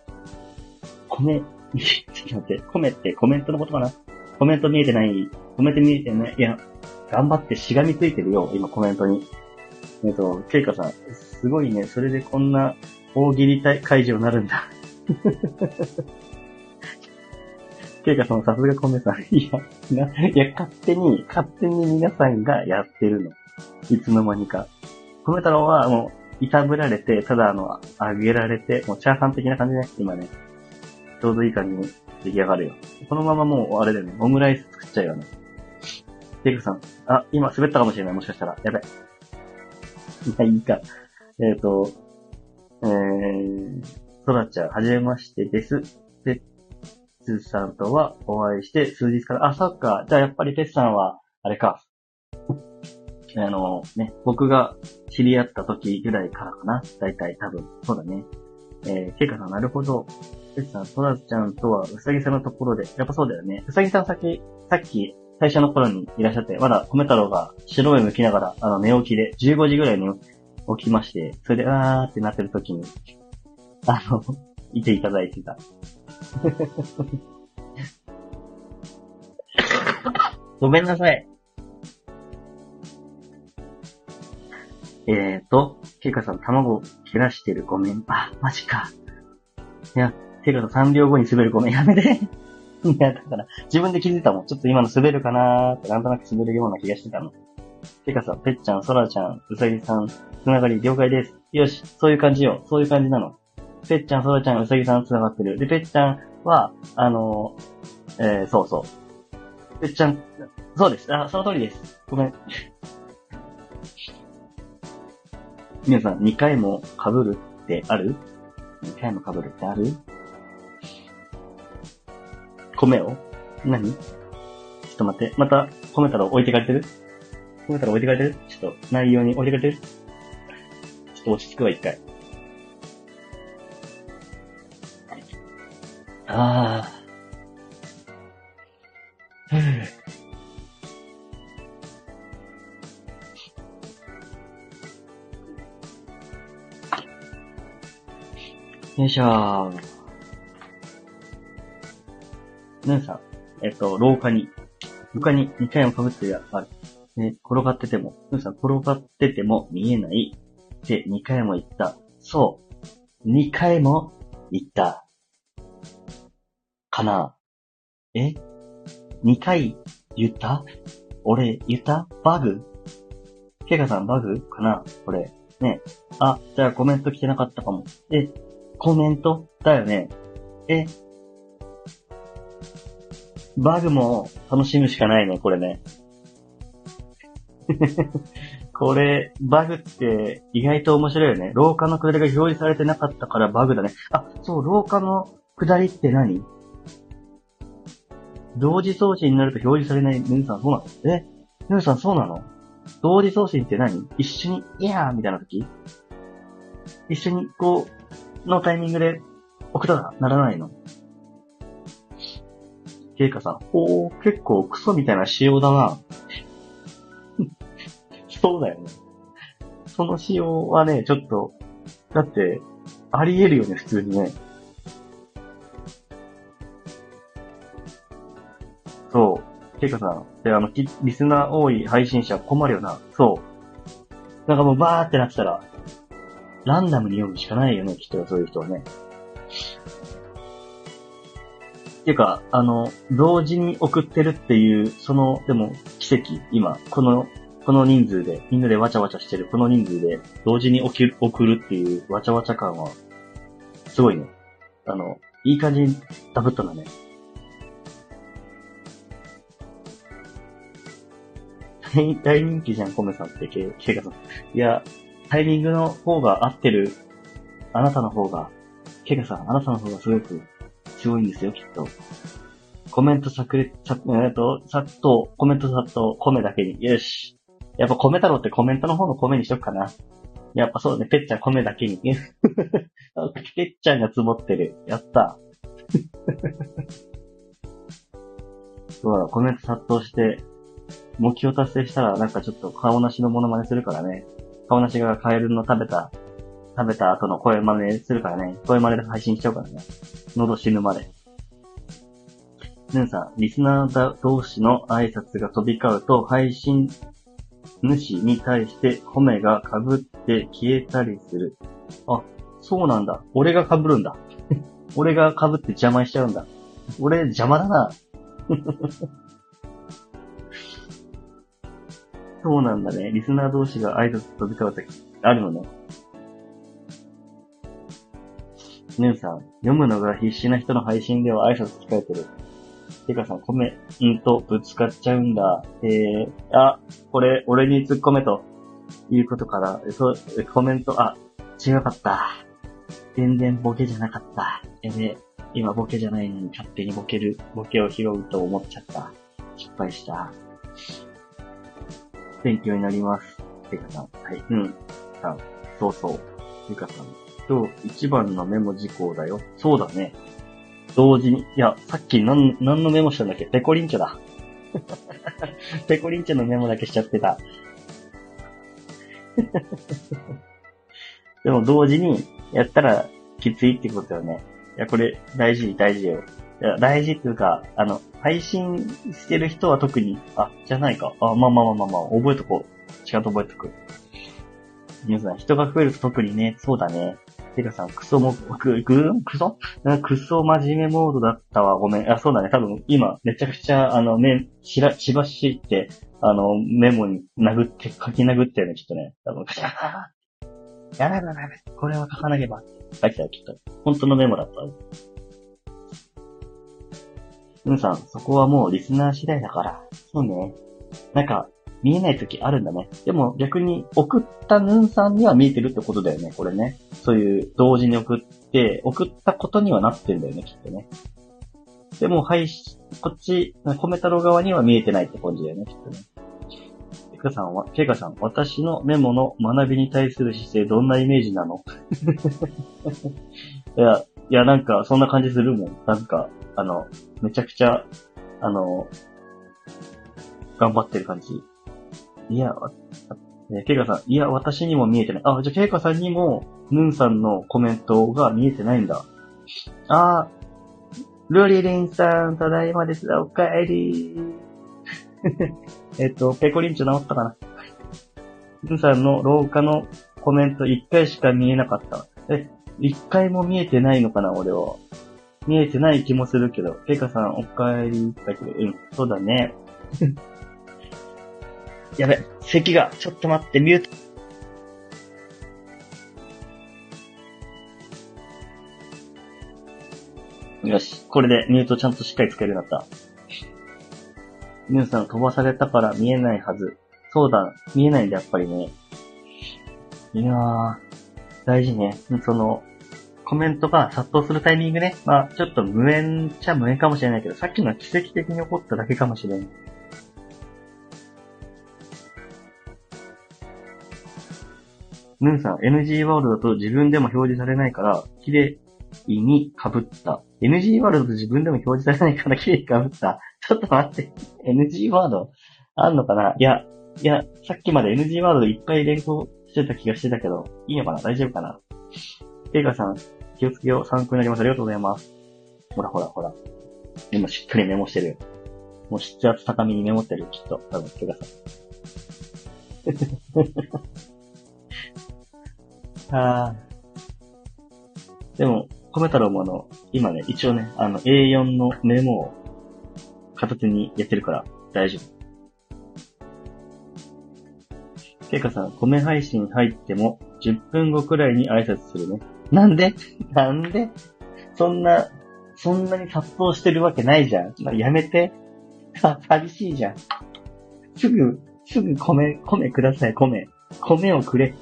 米、ちょっと待って、米ってコメントのことかな？コメント見えてない、コメント見えてない、いや、頑張ってしがみついてるよ、今コメントに。えっと、ケイカさん、すごいね、それでこんな大喜利会場になるんだ。ケイカさん、さすがコメさん。いや、な、いや、勝手に、勝手に皆さんがやってるの。いつの間にか。コメ太郎はもう、いたぶられて、ただあの、あげられて、もうチャーハン的な感じで、今ね、ちょうどいい感じに出来上がるよ。このままもう、あれだよね、オムライス作っちゃうよね。ケイカさん、あ、今滑ったかもしれない、もしかしたら。やべ。いや、いいか。えっ、ー、と、えー、ソラちゃん、はじめましてです。ペッツさんとはお会いして数日から、あ、そっか。じゃあやっぱりペッツさんは、あれか。あの、ね、僕が知り合った時ぐらいからかな。だいたい多分。そうだね。えー、ケイカさん、なるほど。ペッツさん、ソラちゃんとはうさぎさんのところで、やっぱそうだよね。うさぎさんさっき、さっき、最初の頃にいらっしゃって、まだ米太郎が白目向きながら、あの、寝起きで、15時ぐらいに起きまして、それで、あーってなってる時に、あの、いていただいてた。ごめんなさい。えーと、ケイカさん、卵切らしてる。ごめん。あ、マジか。いや、ケイカさん3秒後に滑る。ごめん。やめて。いや、だから、自分で気づいたもん。ちょっと今の滑るかなーって、なんとなく滑るような気がしてたの。てかさ、ぺっちゃん、そらちゃん、うさぎさん、つながり了解です。よし、そういう感じよ。そういう感じなの。ぺっちゃん、そらちゃん、うさぎさんつながってる。で、ぺっちゃんは、あのー、えー、そうそう。ぺっちゃん、そうです。あ、その通りです。ごめん。皆さん、2回も被るってある ?2 回も被るってある？米を？何？ちょっと待って。また、米太郎置いてかれてる？米太郎置いてかれてる？ちょっと、内容に置いてかれてる？ちょっと落ち着くわ、一回。ああ。よいしょー。皆さん、えっと、廊下に、床に2回も被ってるやつある。ね、転がってても、皆さん、転がってても見えないって2回も言った。そう。2回も言った。かなえ ?2 回言った？俺言った？バグ？ケガさんバグ？かな？これ。ね。あ、じゃあコメント来てなかったかも。え、コメント？だよね。え、バグも楽しむしかないね、これね。これ、バグって意外と面白いよね。廊下の下りが表示されてなかったからバグだね。あ、そう、廊下の下りって何？同時送信になると表示されない。ヌーさん、そうなの？え？ヌーさん、そうなの？同時送信って何？一緒に、いやーみたいな時？一緒に、こう、のタイミングで送ったらならないの？ケイカさん、お、結構クソみたいな仕様だな。そうだよね。その仕様はね、ちょっと、だって、あり得るよね、普通にね。そう。ケイカさん、で、あの、リスナー多い配信者困るよな。そう。なんかもうバーってなってたら、ランダムに読むしかないよね、きっとそういう人はね。っていうか、あの、同時に送ってるっていう、その、でも、奇跡、今、この、この人数で、みんなでわちゃわちゃしてる、この人数で、同時に送る、送るっていうわちゃわちゃ感は、すごいね。あの、いい感じにダブったんだね。大人気じゃん、コメさんって、ケケイカさん。いや、タイミングの方が合ってる。あなたの方が、ケイカさん、あなたの方がすごく強いんですよ、きっと。コメントさくれ、さ、えっと、さっと、コメントさっと、米だけに。よし。やっぱ米太郎ってコメントの方の米にしとくかな。やっぱそうね、ぺっちゃん米だけに。ぺっちゃんが積もってる。やった。そうだ、コメント殺到して、目標達成したらなんかちょっと顔なしのモノマネするからね。顔なしがカエルの食べた、食べた後の声真似するからね。声真似で配信しちゃうからね。喉死ぬまで。ヌンさん、リスナーだ同士の挨拶が飛び交うと、配信主に対して米が被って消えたりする。あ、そうなんだ。俺が被るんだ。俺が被って邪魔しちゃうんだ。俺邪魔だな。そうなんだね。リスナー同士が挨拶飛び交うとき、あるのね。ヌンさん、読むのが必死な人の配信では挨拶控えてる。てかさん、コメントぶつかっちゃうんだ。えー、あ、これ、俺に突っ込めと、いうことから、そう、コメント、あ、違かった。全然ボケじゃなかった。やべ、今ボケじゃないのに勝手にボケる、ボケを拾うと思っちゃった。失敗した。勉強になります。てかさん、はい、うん、さん、そうそう。てかさん、今日一番のメモ事項だよ。そうだね。同時に、いや、さっき何、何のメモしたんだっけ？ペコリンチョだ。ペコリンチョのメモだけしちゃってた。でも同時にやったらきついってことよね。いや、これ大事、大事よ。いや、大事っていうか、あの、配信してる人は特に、あ、じゃないか。あ、まあまあまあまあまあ、覚えとこう。ちゃんと覚えとく。皆さん、人が増えると特にね、そうだね。てかさ、クソも、く、く、クソ？クソ真面目モードだったわ。ごめん。あ、そうだね。多分、今、めちゃくちゃ、あの、ね、しら、しばしって、あの、メモに殴って、書き殴ってるね、きっとね。多分、シャーやばいやばいやばい。これは書かなければ。書いてたよ、きっと。本当のメモだったわ。うんさん、そこはもうリスナー次第だから。そうね。なんか、見えない時あるんだね。でも逆に送ったヌンさんには見えてるってことだよね、これね。そういう同時に送って、送ったことにはなってんだよね、きっとね。でも、はい、こっち、コメ太郎側には見えてないって感じだよね、きっとね。ケカさんは、ケカさん、私のメモの学びに対する姿勢どんなイメージなの？いや、いや、なんか、そんな感じするもん。なんか、あの、めちゃくちゃ、あの、頑張ってる感じ。いや、わえケイカさん、いや、私にも見えてない。あ、じゃあケイカさんにも、ヌンさんのコメントが見えてないんだ。あー、ルリリンさん、ただいまです。おかえり。えっと、ペコリンチョ治ったかなヌンさんの廊下のコメント1回しか見えなかった。え、1回も見えてないのかな、俺は。見えてない気もするけど。ケイカさん、おかえり。だけど、うん、そうだね。やべ、咳が、ちょっと待って、ミュート。よし、これでミュートちゃんとしっかりつけるようになった。ミュウさん飛ばされたから見えないはず。そうだ、見えないんだ、やっぱりね。いやー、大事ね。その、コメントが殺到するタイミングね。まあ、ちょっと無縁っちゃ無縁かもしれないけど、さっきのは奇跡的に起こっただけかもしれないん。ヌンさん、NG ワードだと自分でも表示されないから、綺麗に被った。NG ワードだと自分でも表示されないから綺麗に被った。ちょっと待って。NG ワード？あんのかな？いや、いや、さっきまで NG ワードいっぱい連行してた気がしてたけど、いいのかな？大丈夫かな？ケイカさん、気をつけよう。参考になります。ありがとうございます。ほらほらほら。今しっかりメモしてる。もう筆圧高めにメモってる、きっと。多分、ケイカさん。あーでも、コメ太郎もあの、今ね、一応ね、あの、A4 のメモを片手にやってるから大丈夫。ケイカさん、米配信入っても10分後くらいに挨拶するね。なんで？なんで？そんな、そんなに殺到してるわけないじゃん。まあ、やめて。さ、寂しいじゃん。すぐ、すぐ米、米ください、米。米をくれ。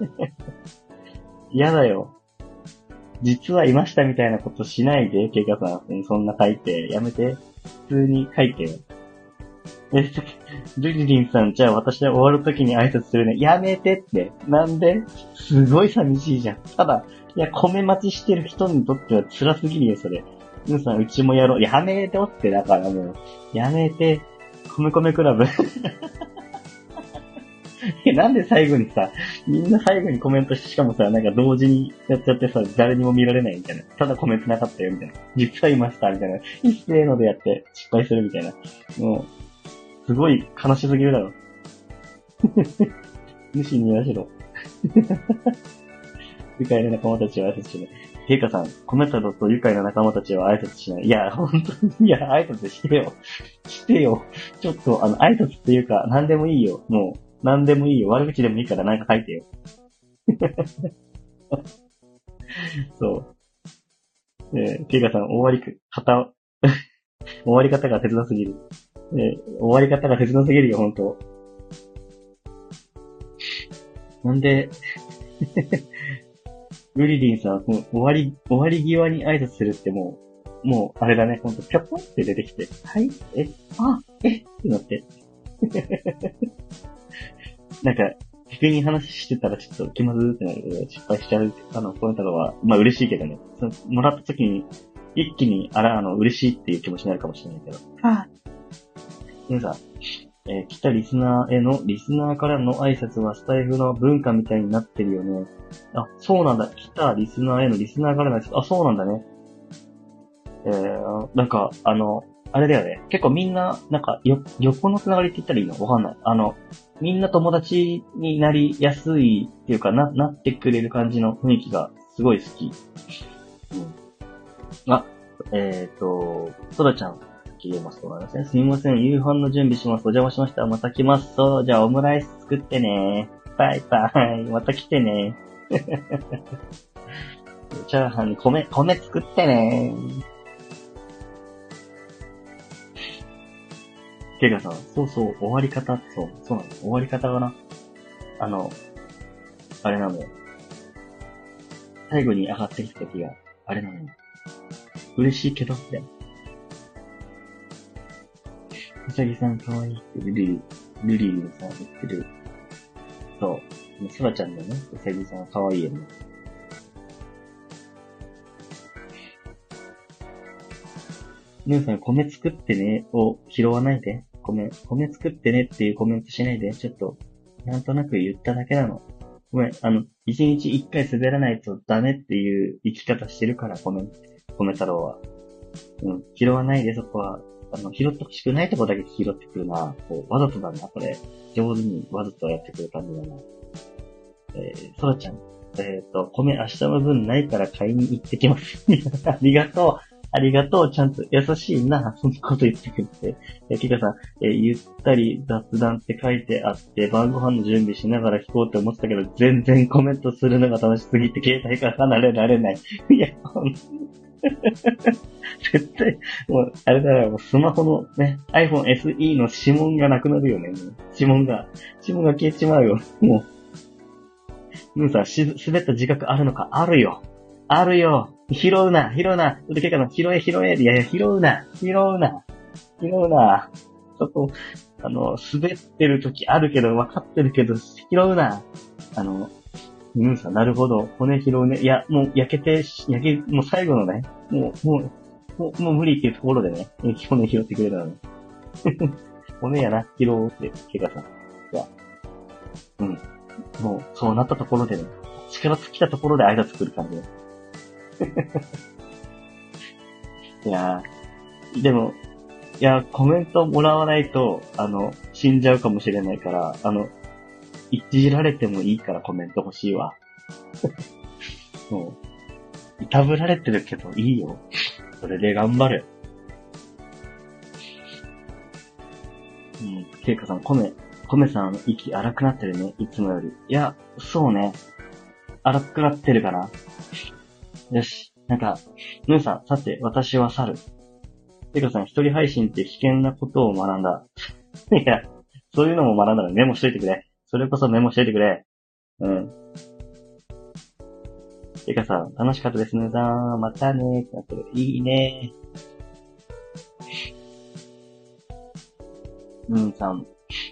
嫌だよ。実はいましたみたいなことしないで、ケイカさん。そんな書いて。やめて。普通に書いてよ。え、ルリリンさん、じゃあ私は終わるときに挨拶するね。やめてって。なんで？すごい寂しいじゃん。ただ、いや、米待ちしてる人にとっては辛すぎるよ、それ。ムさん、うちもやろう。やめておって、だからもう。やめて。米米クラブ。なんで最後にさ、みんな最後にコメントして、しかもさ、なんか同時にやっちゃってさ、誰にも見られないみたいな。ただコメントなかったよ、みたいな。実はいました、みたいな。一斉のでやって失敗するみたいな。もう、すごい悲しすぎるだろ。無視に言わしろ。愉快な仲間たちは挨拶しない。ていかさん、コメントだと愉快な仲間たちは挨拶しない。いや、ほんとに、いや、挨拶してよ。してよ。ちょっと、あの、挨拶っていうか、何でもいいよ。もう、何でもいいよ。悪口でもいいからなんか書いてよ。そう。えー、ていうかさん、終わり 方、終わり方が切なすぎる。え終わり方が切なすぎるよ、ほんと。なんで、ルリリンさん、終わり、終わり際に挨拶するってもう、もう、あれだね、ほんと、ぴょぽんって出てきて、はい、え、あ、え？ってなって。なんか、急に話してたらちょっと気まずってなるけど、失敗しちゃう、あの、コメントは、まあ嬉しいけどね。そのもらった時に、一気に、あら、あの、嬉しいっていう気持ちになるかもしれないけど。ああ、皆さん、えー、来たリスナーへの、リスナーからの挨拶はスタイフの文化みたいになってるよね。あ、そうなんだ。来たリスナーへの、リスナーからの挨拶、あ、そうなんだね。えー、なんか、あの、あれだよね。結構みんな、なんか、よ、横のつながりって言ったらいいの？わかんない。あの、みんな友達になりやすいっていうかな、なってくれる感じの雰囲気がすごい好き。うん。あ、えっ、ー、と、ソラちゃん、消えますと思いますね。すみません。夕飯の準備します。お邪魔しました。また来ます。そう、じゃあオムライス作ってね。バイバイ。また来てね。チャーハンに米、米作ってね。てかさ、そうそう、終わり方、そう、そうなの。終わり方がな。あの、あれなのよ。最後に上がってきた時が、あれなのよ。嬉しいけど、みたいな。うさぎさんかわいいってルリ、ルリーさん言ってる。そう。そらちゃんのね、うさぎさんかわいいよね。皆さん、米作ってねを拾わないで。米、米作ってねっていうコメントしないで。ちょっと、なんとなく言っただけなの。ごめん、あの、一日一回滑らないとダメっていう生き方してるから、米、米太郎は。うん、拾わないで、そこは。あの、拾ってほしくないとこだけ拾ってくるな。こう、わざとだな、これ。上手にわざとやってくる感じだな。えー、そらちゃん。えっ、ー、と、米明日の分ないから買いに行ってきます。ありがとう。ありがとう。ちゃんと優しいな。そんなこと言ってくれて。えー、キカさん、え、ゆったり雑談って書いてあって、晩ご飯の準備しながら聞こうって思ってたけど、全然コメントするのが楽しすぎて、携帯から離れられない。いや、ほん絶対、もう、あれだよ、スマホのね、iPhone SE の指紋がなくなるよね。指紋が、指紋が消えちまうよ。もう。ムーさん、し、滑った自覚あるのか？あるよ。あるよ。拾うな、拾うな。腕けかの、拾え、拾え。いやいや、拾うな、拾うな、拾うな。ちょっと、あの、滑ってる時あるけど、分かってるけど、拾うな。あの、うんさん、なるほど。骨拾うね。いや、もう焼けて、焼け、もう最後のね、もう、もう、もうもう無理っていうところでね、骨拾ってくれたのね。骨やな、拾うって、ケガさん。いや、うん。もう、そうなったところでね、力尽きたところで挨拶来る感じ。いやー、でも、いや、コメントもらわないと、あの、死んじゃうかもしれないから、あの、いじられてもいいからコメント欲しいわ。もう、いたぶられてるけどいいよ。それで頑張る。うん、ケイカさん、コメ、コメさん、息荒くなってるね、いつもより。いや、そうね。荒くなってるかな。よし。なんか、ムーさん、さて、私は猿。ケイカさん、一人配信って危険なことを学んだ。いや、そういうのも学んだらメモしといてくれ。それこそメモしといてくれ。うん。てかさん、楽しかったですね、さん。またねーってなってる。いいねー。うんさん、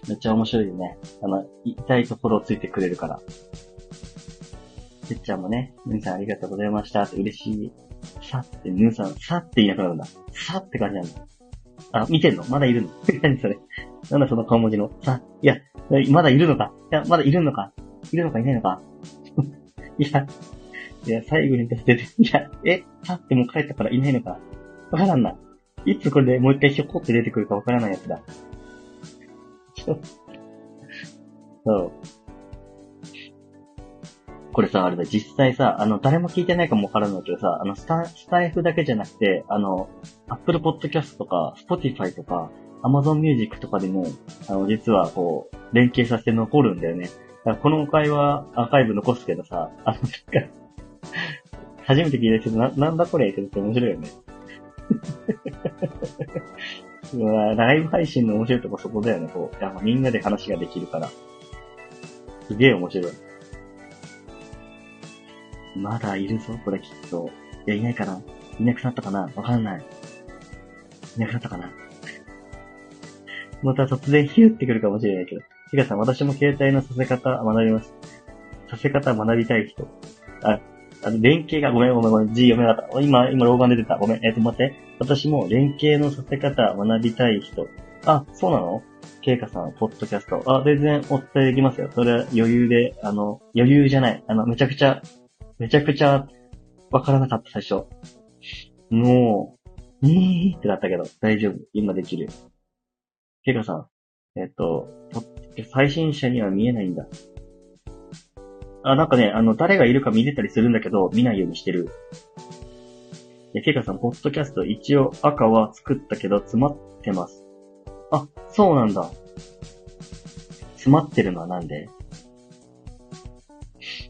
めっちゃ面白いよね。あの、痛いところをついてくれるから。てっちゃんもね、ぬんさんありがとうございましたって嬉しい。さって、ぬんさん、さっていなくなるんだ。さって感じなんだ。あ、見てんの？まだいるの？何それ？なんだその顔文字の？さ、いや、まだいるのか？いや、まだいるのか？いるのか？いないのか？いや、いや、最後に出て、いや、え、さってもう帰ったからいないのか？わからんな。いつこれでもう一回ひょこって出てくるかわからないやつだ。そう。これさ、あれだ、実際さ、あの、誰も聞いてないかもわからないけどさ、あの、スタ、スタイフだけじゃなくて、あの、Apple Podcast とか、Spotify とか、Amazon Music とかでも、あの、実はこう、連携させて残るんだよね。だからこの回はアーカイブ残すけどさ、あの、なんか、初めて聞いたけど、な、なんだこれって言って面白いよね。うわライブ配信の面白いとこそこだよね、こう。やっぱみんなで話ができるから。すげえ面白い。まだいるぞ、これきっと。いや、いないかないなくなったかなわかんない。いなくなったかなまた突然ヒュってくるかもしれないけど。ちかさん、私も携帯のさせ方学びます。させ方学びたい人。あ、あの、連携が、ごめんごめんごめん、字読めなかった。今、今、老眼出てた。ごめん。えっ、ー、と、待って。私も連携のさせ方学びたい人。あ、そうなの？ケイカさん、ポッドキャスト。あ、全然お伝えできますよ。それは余裕で、あの、余裕じゃない。あの、めちゃくちゃめちゃくちゃわからなかった、最初。もう、えーってなったけど、大丈夫。今できる。ケカさん、えっと、最新者には見えないんだ。あ、なんかね、あの、誰がいるか見れたりするんだけど、見ないようにしてる。いや、ケカさん、ポッドキャスト一応赤は作ったけど、詰まってます。あ、そうなんだ。詰まってるのはなんで？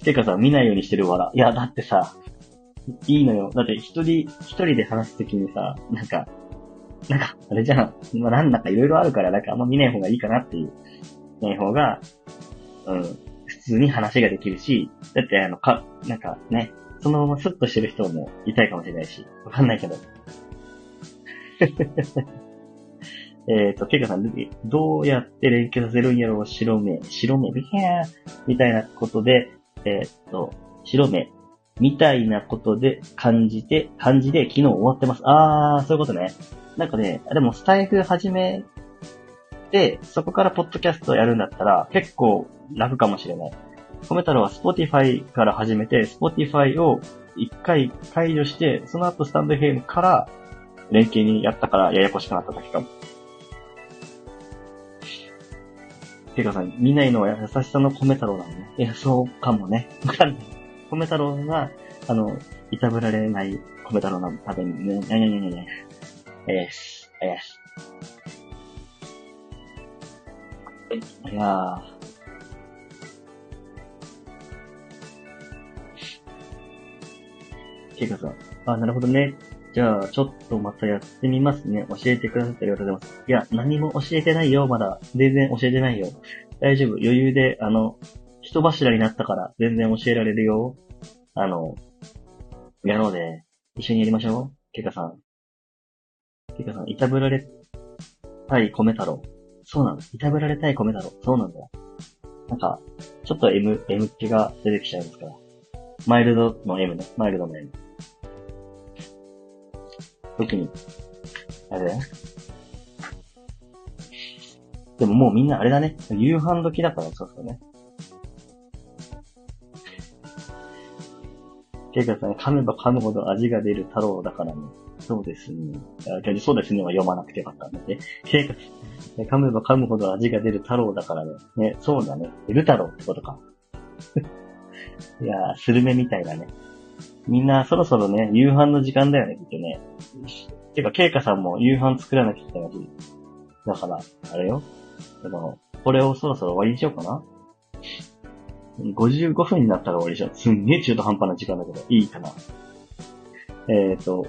てかさ、見ないようにしてるわら。いや、だってさ、いいのよ。だって一人、一人で話すときにさ、なんか、なんか、あれじゃん。まあ、なんだかいろいろあるから、なんかあんま見ない方がいいかなっていう。ない方が、うん、普通に話ができるし、だってあの、か、なんかね、そのままスッとしてる人もいたいかもしれないし、わかんないけど。えっと、ケイカさん、どうやって連携させるんやろう白目、白目、ビャーみたいなことで、えー、っと、白目、みたいなことで感じて、感じで昨日終わってます。あー、そういうことね。なんかね、でもスタイフ始めて、そこからポッドキャストやるんだったら結構楽かもしれない。コメ太郎は Spotify から始めて、Spotify を一回解除して、その後スタンドヘイムから連携にやったからややこしくなっただけかも。てかさん、見ないのは優しさの米太郎なのね。いや、そうかもね。わかんない。米太郎が、あの、いたぶられない米太郎のためにね、ねねねねね。えーし、えーし。いやー。てかさ、あ、なるほどね。じゃあ、ちょっとまたやってみますね。教えてくださってありがとうございます。いや、何も教えてないよ、まだ。全然教えてないよ。大丈夫。余裕で、あの、人柱になったから全然教えられるよ。あの、やろうで、一緒にやりましょう。ケカさん。ケカさん、いたぶられたい米太郎。そうなの。いたぶられたい米太郎。そうなんだ。なんか、ちょっと M、M 気が出てきちゃいますから。マイルドの M ね。マイルドの M。特に、あれだよ。でももうみんなあれだね。夕飯時だからそうそうね。ケイカさん、噛めば噛むほど味が出る太郎だからね。そうですね。あそうですねは読まなくてよかったんだね。ケイカさん、噛めば噛むほど味が出る太郎だからね。ね、そうだね。ル太郎ってことか。いやー、スルメみたいだね。みんなそろそろね、夕飯の時間だよね、きっとね。てか、ケイカさんも夕飯作らなきゃいけないし。だから、あれよ。でも、これをそろそろ終わりにしようかな。55分になったら終わりにしよう。すんげえ中途半端な時間だけど、いいかな。えっ、ー、と、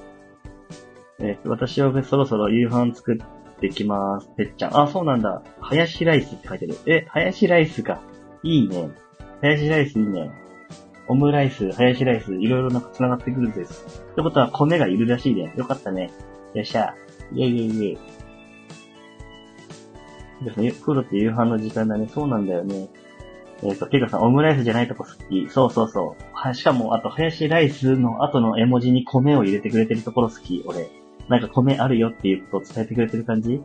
えっ、ー、と、私はそろそろ夕飯作ってきます。てっちゃん。あ、そうなんだ。ハヤシライスって書いてる。え、ハヤシライスか。いいね。ハヤシライスいいね。オムライス、ハヤシライス、いろいろなんか繋がってくるんです。ってことは米がいるらしいね。よかったね。よっしゃ。イェイイェイイェイ。ですね。プロって夕飯の時間だね。そうなんだよね。えっ、と、ケイカさん、オムライスじゃないとこ好き。そうそうそう。は、しかも、あと、ハヤシライスの後の絵文字に米を入れてくれてるところ好き。俺。なんか米あるよっていうことを伝えてくれてる感じ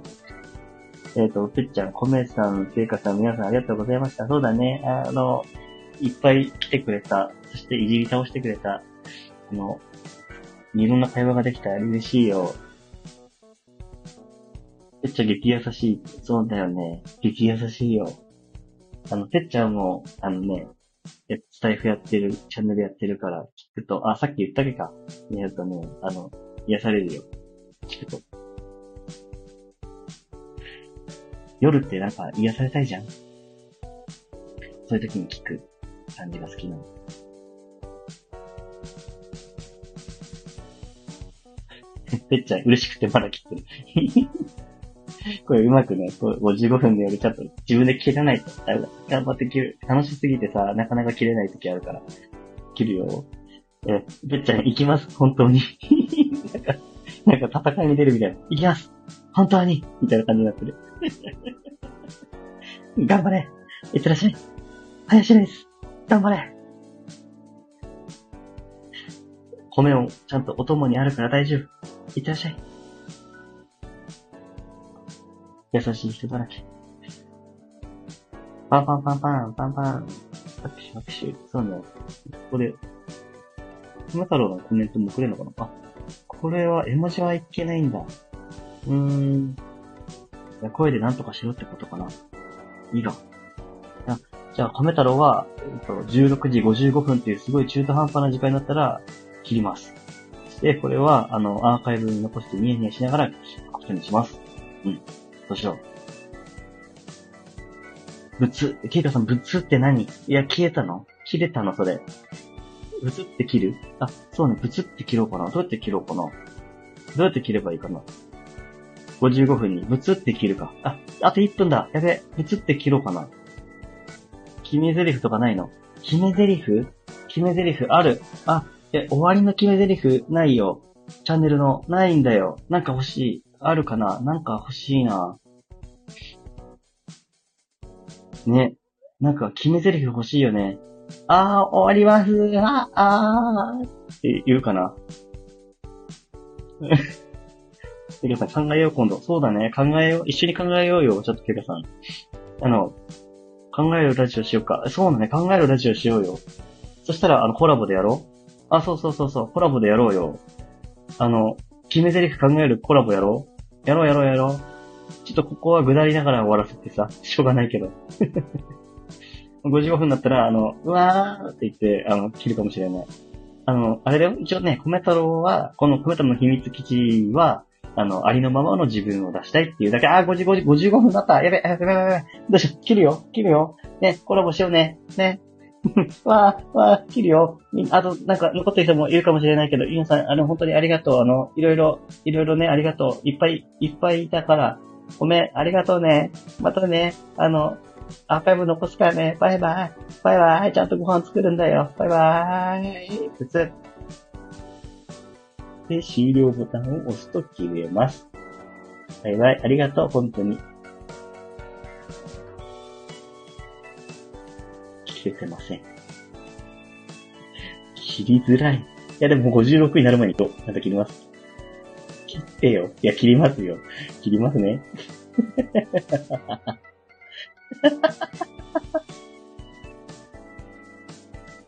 えっ、と、てっちゃん、米さん、ケイカさん、皆さんありがとうございました。そうだね。あの、いっぱい来てくれた。そしていじり倒してくれた。あの、いろんな会話ができたら嬉しいよ。てっちゃん激優しい。そうだよね。激優しいよ。あの、てっちゃんも、あのね、えスタイフやってる、チャンネルやってるから、聞くと、あ、さっき言ったっけか。やるとね、あの、癒されるよ。聞くと。夜ってなんか癒されたいじゃんそういう時に聞く感じが好きなの。てっちゃん嬉しくてまだ切ってる。これうまくね、こう55分でよりちょっと自分で切らないと。頑張って切る。楽しすぎてさ、なかなか切れない時あるから。切るよ。え、てっちゃん行きます？本当に。なんか、なんか戦いに出るみたいな。行きます本当にみたいな感じになってる。頑張れいってらっしゃい林です頑張れ米をちゃんとお供にあるから大丈夫。いってらっしゃい。優しい人だらけ。パンパンパンパン、パンパン。拍手拍手。そうね。これ、熊太郎のコメントもくれるのかな？あ、これは絵文字はいけないんだ。うーん。いや声でなんとかしろってことかな。いいが。じゃあ、亀太郎は、えっと、16時55分っていうすごい中途半端な時間になったら、切ります。で、これは、あの、アーカイブに残してニヤニヤしながら、ことにします。うん。どうしよう。ぶつ、ケイタさん、ぶつって何？いや、消えたの？切れたの？それ。ぶつって切る？あ、そうね、ぶつって切ろうかな。どうやって切ろうかな？どうやって切ればいいかな？55分に、ぶつって切るか。あ、あと1分だ。やべ、ぶつって切ろうかな。決め台詞とかないの？決め台詞？決め台詞ある？あ、え、終わりの決め台詞ないよ。チャンネルの、ないんだよ。なんか欲しい。あるかな？なんか欲しいな。ね。なんか決め台詞欲しいよね。あー、終わります。あ、あー。って言うかな？ケイカさん考えよう今度。そうだね。考えよう。一緒に考えようよ。ちょっとケイカさん。あの、考えるラジオしようか。そうだね。考えるラジオしようよ。そしたら、あの、コラボでやろうあ、そうそうそうそう。コラボでやろうよ。あの、決め台詞考えるコラボやろうやろうやろうやろう。ちょっとここはぐだりながら終わらせてさ。しょうがないけど。55分になったら、あの、うわーって言って、あの、切るかもしれない。あの、あれだよ。一応ね、コメ太郎は、このコメ太郎の秘密基地は、あの、ありのままの自分を出したいっていうだけ、あ、5時、5時、55分になった。やべ、やべ、やべ、やべ。どうしよう。切るよ。切るよ。ね、コラボしようね。ね。わー、わー、切るよ。あと、なんか、残ってる人もいるかもしれないけど、ゆうさん、あの、本当にありがとう。あの、いろいろ、いろいろね、ありがとう。いっぱい、いっぱいいたから、ごめん、ありがとうね。またね、あの、アーカイブ残すからね。バイバイ。バイバイ。ちゃんとご飯作るんだよ。バイバイ。普通。で、終了ボタンを押すと切れます。バイバイ。ありがとう、本当に。切れてません。切りづらい。いや、でも56になる前にと、また切ります。切ってよ。いや、切りますよ。切りますね。